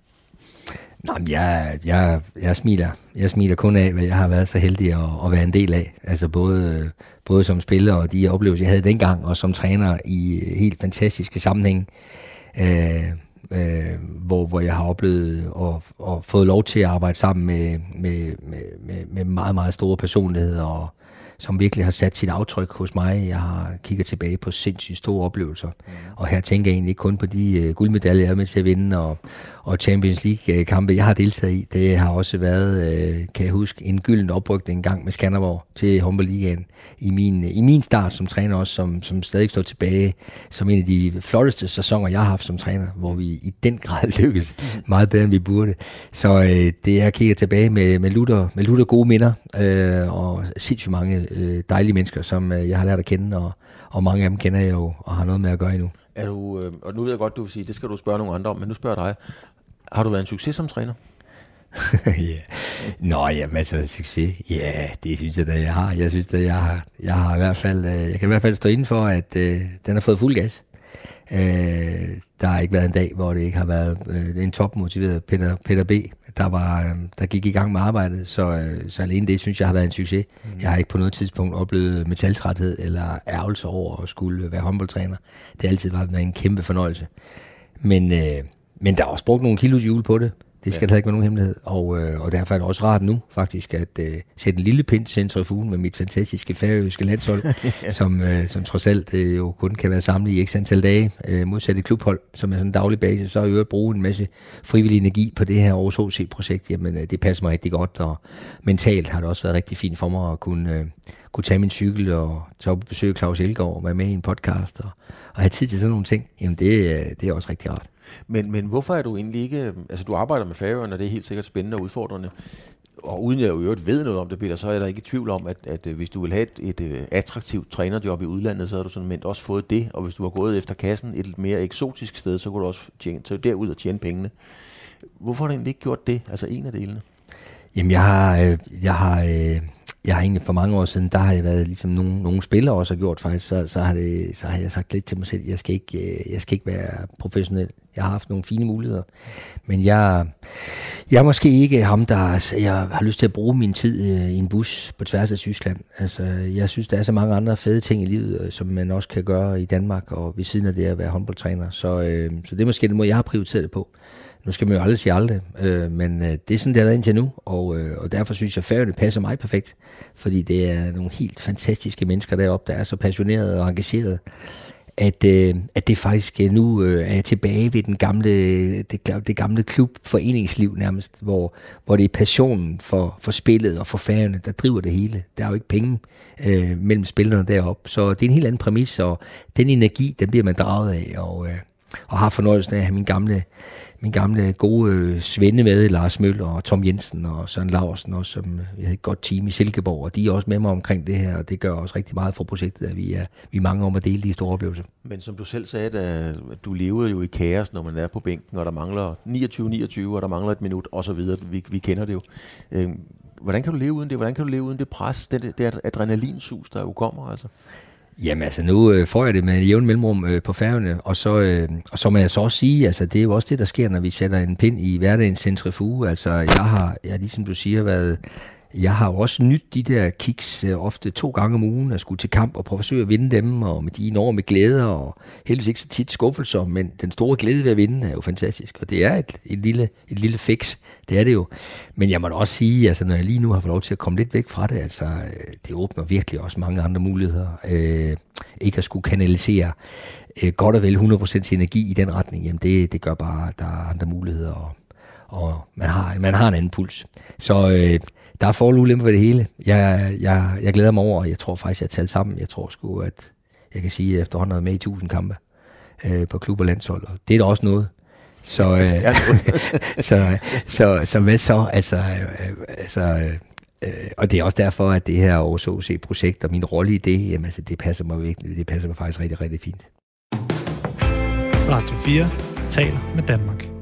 Nå, jeg, jeg, jeg, smiler. jeg smiler kun af, hvad jeg har været så heldig at, at være en del af. Altså både, både som spiller og de oplevelser, jeg havde dengang, og som træner i helt fantastiske sammenhæng, øh, øh, hvor, hvor jeg har oplevet og, og fået lov til at arbejde sammen med, med, med, med meget, meget store personligheder og, som virkelig har sat sit aftryk hos mig. Jeg har kigget tilbage på sindssygt store oplevelser. Mm. Og her tænker jeg egentlig ikke kun på de uh, guldmedaljer, jeg er med til at vinde, og, og Champions League-kampe, jeg har deltaget i. Det har også været, øh, kan jeg huske, en gylden oprykning en gang med Skanderborg til Humble i min, i min start som træner også, som, som stadig står tilbage som en af de flotteste sæsoner, jeg har haft som træner, hvor vi i den grad [LAUGHS] lykkedes meget bedre, end vi burde. Så øh, det jeg kigger tilbage med, med, lutter, med lutter gode minder, øh, og sindssygt mange øh, dejlige mennesker, som øh, jeg har lært at kende, og, og mange af dem kender jeg jo, og har noget med at gøre endnu. Er du, øh, og nu ved jeg godt, du vil sige, det skal du spørge nogle andre om, men nu spørger jeg dig. Har du været en succes som træner? [LAUGHS] ja. Nå, ja, masser af succes. Ja, det synes jeg da, jeg har. Jeg synes at jeg har, jeg har i hvert fald, øh, jeg kan i hvert fald stå inden for, at øh, den har fået fuld gas. Øh, der har ikke været en dag, hvor det ikke har været øh, en topmotiveret Peter, Peter B., der, var, øh, der gik i gang med arbejdet, så, øh, så alene det synes jeg har været en succes. Mm. Jeg har ikke på noget tidspunkt oplevet metaltræthed eller ærgelse over at skulle være håndboldtræner. Det har altid været en kæmpe fornøjelse. Men, øh, men der er også brugt nogle kilo hjul på det. Det skal ja. der ikke være nogen hemmelighed. Og, øh, og derfor er det også rart nu, faktisk, at øh, sætte en lille pind centrifugen med mit fantastiske færøske landshold, [LAUGHS] ja. som, øh, som trods alt øh, jo kun kan være samlet i x antal dage, øh, modsat et klubhold, som er sådan en daglig basis, så øvrigt bruge en masse frivillig energi på det her Aarhus HC-projekt. Jamen, øh, det passer mig rigtig godt, og mentalt har det også været rigtig fint for mig at kunne... Øh, kunne tage min cykel og tage op og besøge Claus Elgaard og være med i en podcast og, og have tid til sådan nogle ting, jamen det, øh, det er også rigtig rart. Men, men hvorfor er du egentlig ikke... Øhm, altså, du arbejder med Færøerne, og det er helt sikkert spændende og udfordrende. Og uden jeg jo øvrigt ved noget om det, Peter, så er der ikke i tvivl om, at, at øh, hvis du vil have et, et, øh, attraktivt trænerjob i udlandet, så har du sådan også fået det. Og hvis du har gået efter kassen et lidt mere eksotisk sted, så kunne du også tjene, så derud og tjene pengene. Hvorfor har du egentlig ikke gjort det? Altså en af delene? Jamen, jeg har, øh, jeg har jeg har egentlig for mange år siden, der har jeg været ligesom nogle, nogle spillere også har gjort faktisk, så, så, har det, så har jeg sagt lidt til mig selv, jeg skal ikke, øh, jeg skal ikke være professionel. Jeg har haft nogle fine muligheder, men jeg, jeg er måske ikke ham, der altså, jeg har lyst til at bruge min tid øh, i en bus på tværs af Tyskland. Altså, jeg synes, der er så mange andre fede ting i livet, øh, som man også kan gøre i Danmark, og ved siden af det at være håndboldtræner. Så, øh, så det er måske den måde, jeg har prioriteret det på. Nu skal man jo aldrig sige aldrig, øh, men øh, det er sådan, det har været indtil nu, og, øh, og derfor synes jeg, at Færøerne passer mig perfekt, fordi det er nogle helt fantastiske mennesker deroppe, der er så passionerede og engagerede, at, øh, at det faktisk øh, nu øh, er tilbage ved den gamle, det, det gamle klub, foreningsliv nærmest, hvor, hvor det er passionen for, for spillet og for færgerne, der driver det hele. Der er jo ikke penge øh, mellem spillerne deroppe, så det er en helt anden præmis, og den energi, den bliver man draget af, og, øh, og har fornøjelsen af at have min gamle min gamle gode øh, svende med, Lars Møller og Tom Jensen og Søren Larsen, også, som øh, jeg havde et godt team i Silkeborg, og de er også med mig omkring det her, og det gør også rigtig meget for projektet, at vi er, vi er mange om at dele de store oplevelser. Men som du selv sagde, at du lever jo i kaos, når man er på bænken, og der mangler 29-29, og der mangler et minut, og så videre. Vi, vi kender det jo. Øh, hvordan kan du leve uden det? Hvordan kan du leve uden det pres, det, det adrenalinsus, der jo kommer? Altså? Jamen altså, nu øh, får jeg det med jævn mellemrum øh, på færgerne, og så, øh, og så må jeg så også sige, altså det er jo også det, der sker, når vi sætter en pind i hverdagens centrifuge. Altså jeg har, jeg, ligesom du siger, været jeg har også nyt de der kicks øh, ofte to gange om ugen, at skulle til kamp og prøve at forsøge at vinde dem, og med de enorme glæder, og heldigvis ikke så tit skuffelser, men den store glæde ved at vinde er jo fantastisk, og det er et, et, lille, et lille fix, det er det jo. Men jeg må da også sige, altså når jeg lige nu har fået lov til at komme lidt væk fra det, altså øh, det åbner virkelig også mange andre muligheder. Øh, ikke at skulle kanalisere øh, godt og vel 100% energi i den retning, jamen det, det gør bare, at der er andre muligheder, og, og man, har, man har en anden puls. Så øh, der er for ulemper ved det hele. Jeg, jeg, jeg glæder mig over, og jeg tror faktisk, jeg har talt sammen. Jeg tror sgu, at jeg kan sige, at efterhånden er med i 1000 kampe øh, på klub og landshold, og det er da også noget. Så, øh, [LAUGHS] så, så, så hvad så? Altså, øh, altså, øh, og det er også derfor, at det her Aarhus OC-projekt og min rolle i det, jamen, altså, det passer mig virkelig, det passer mig faktisk rigtig, rigtig fint. Radio 4 taler med Danmark.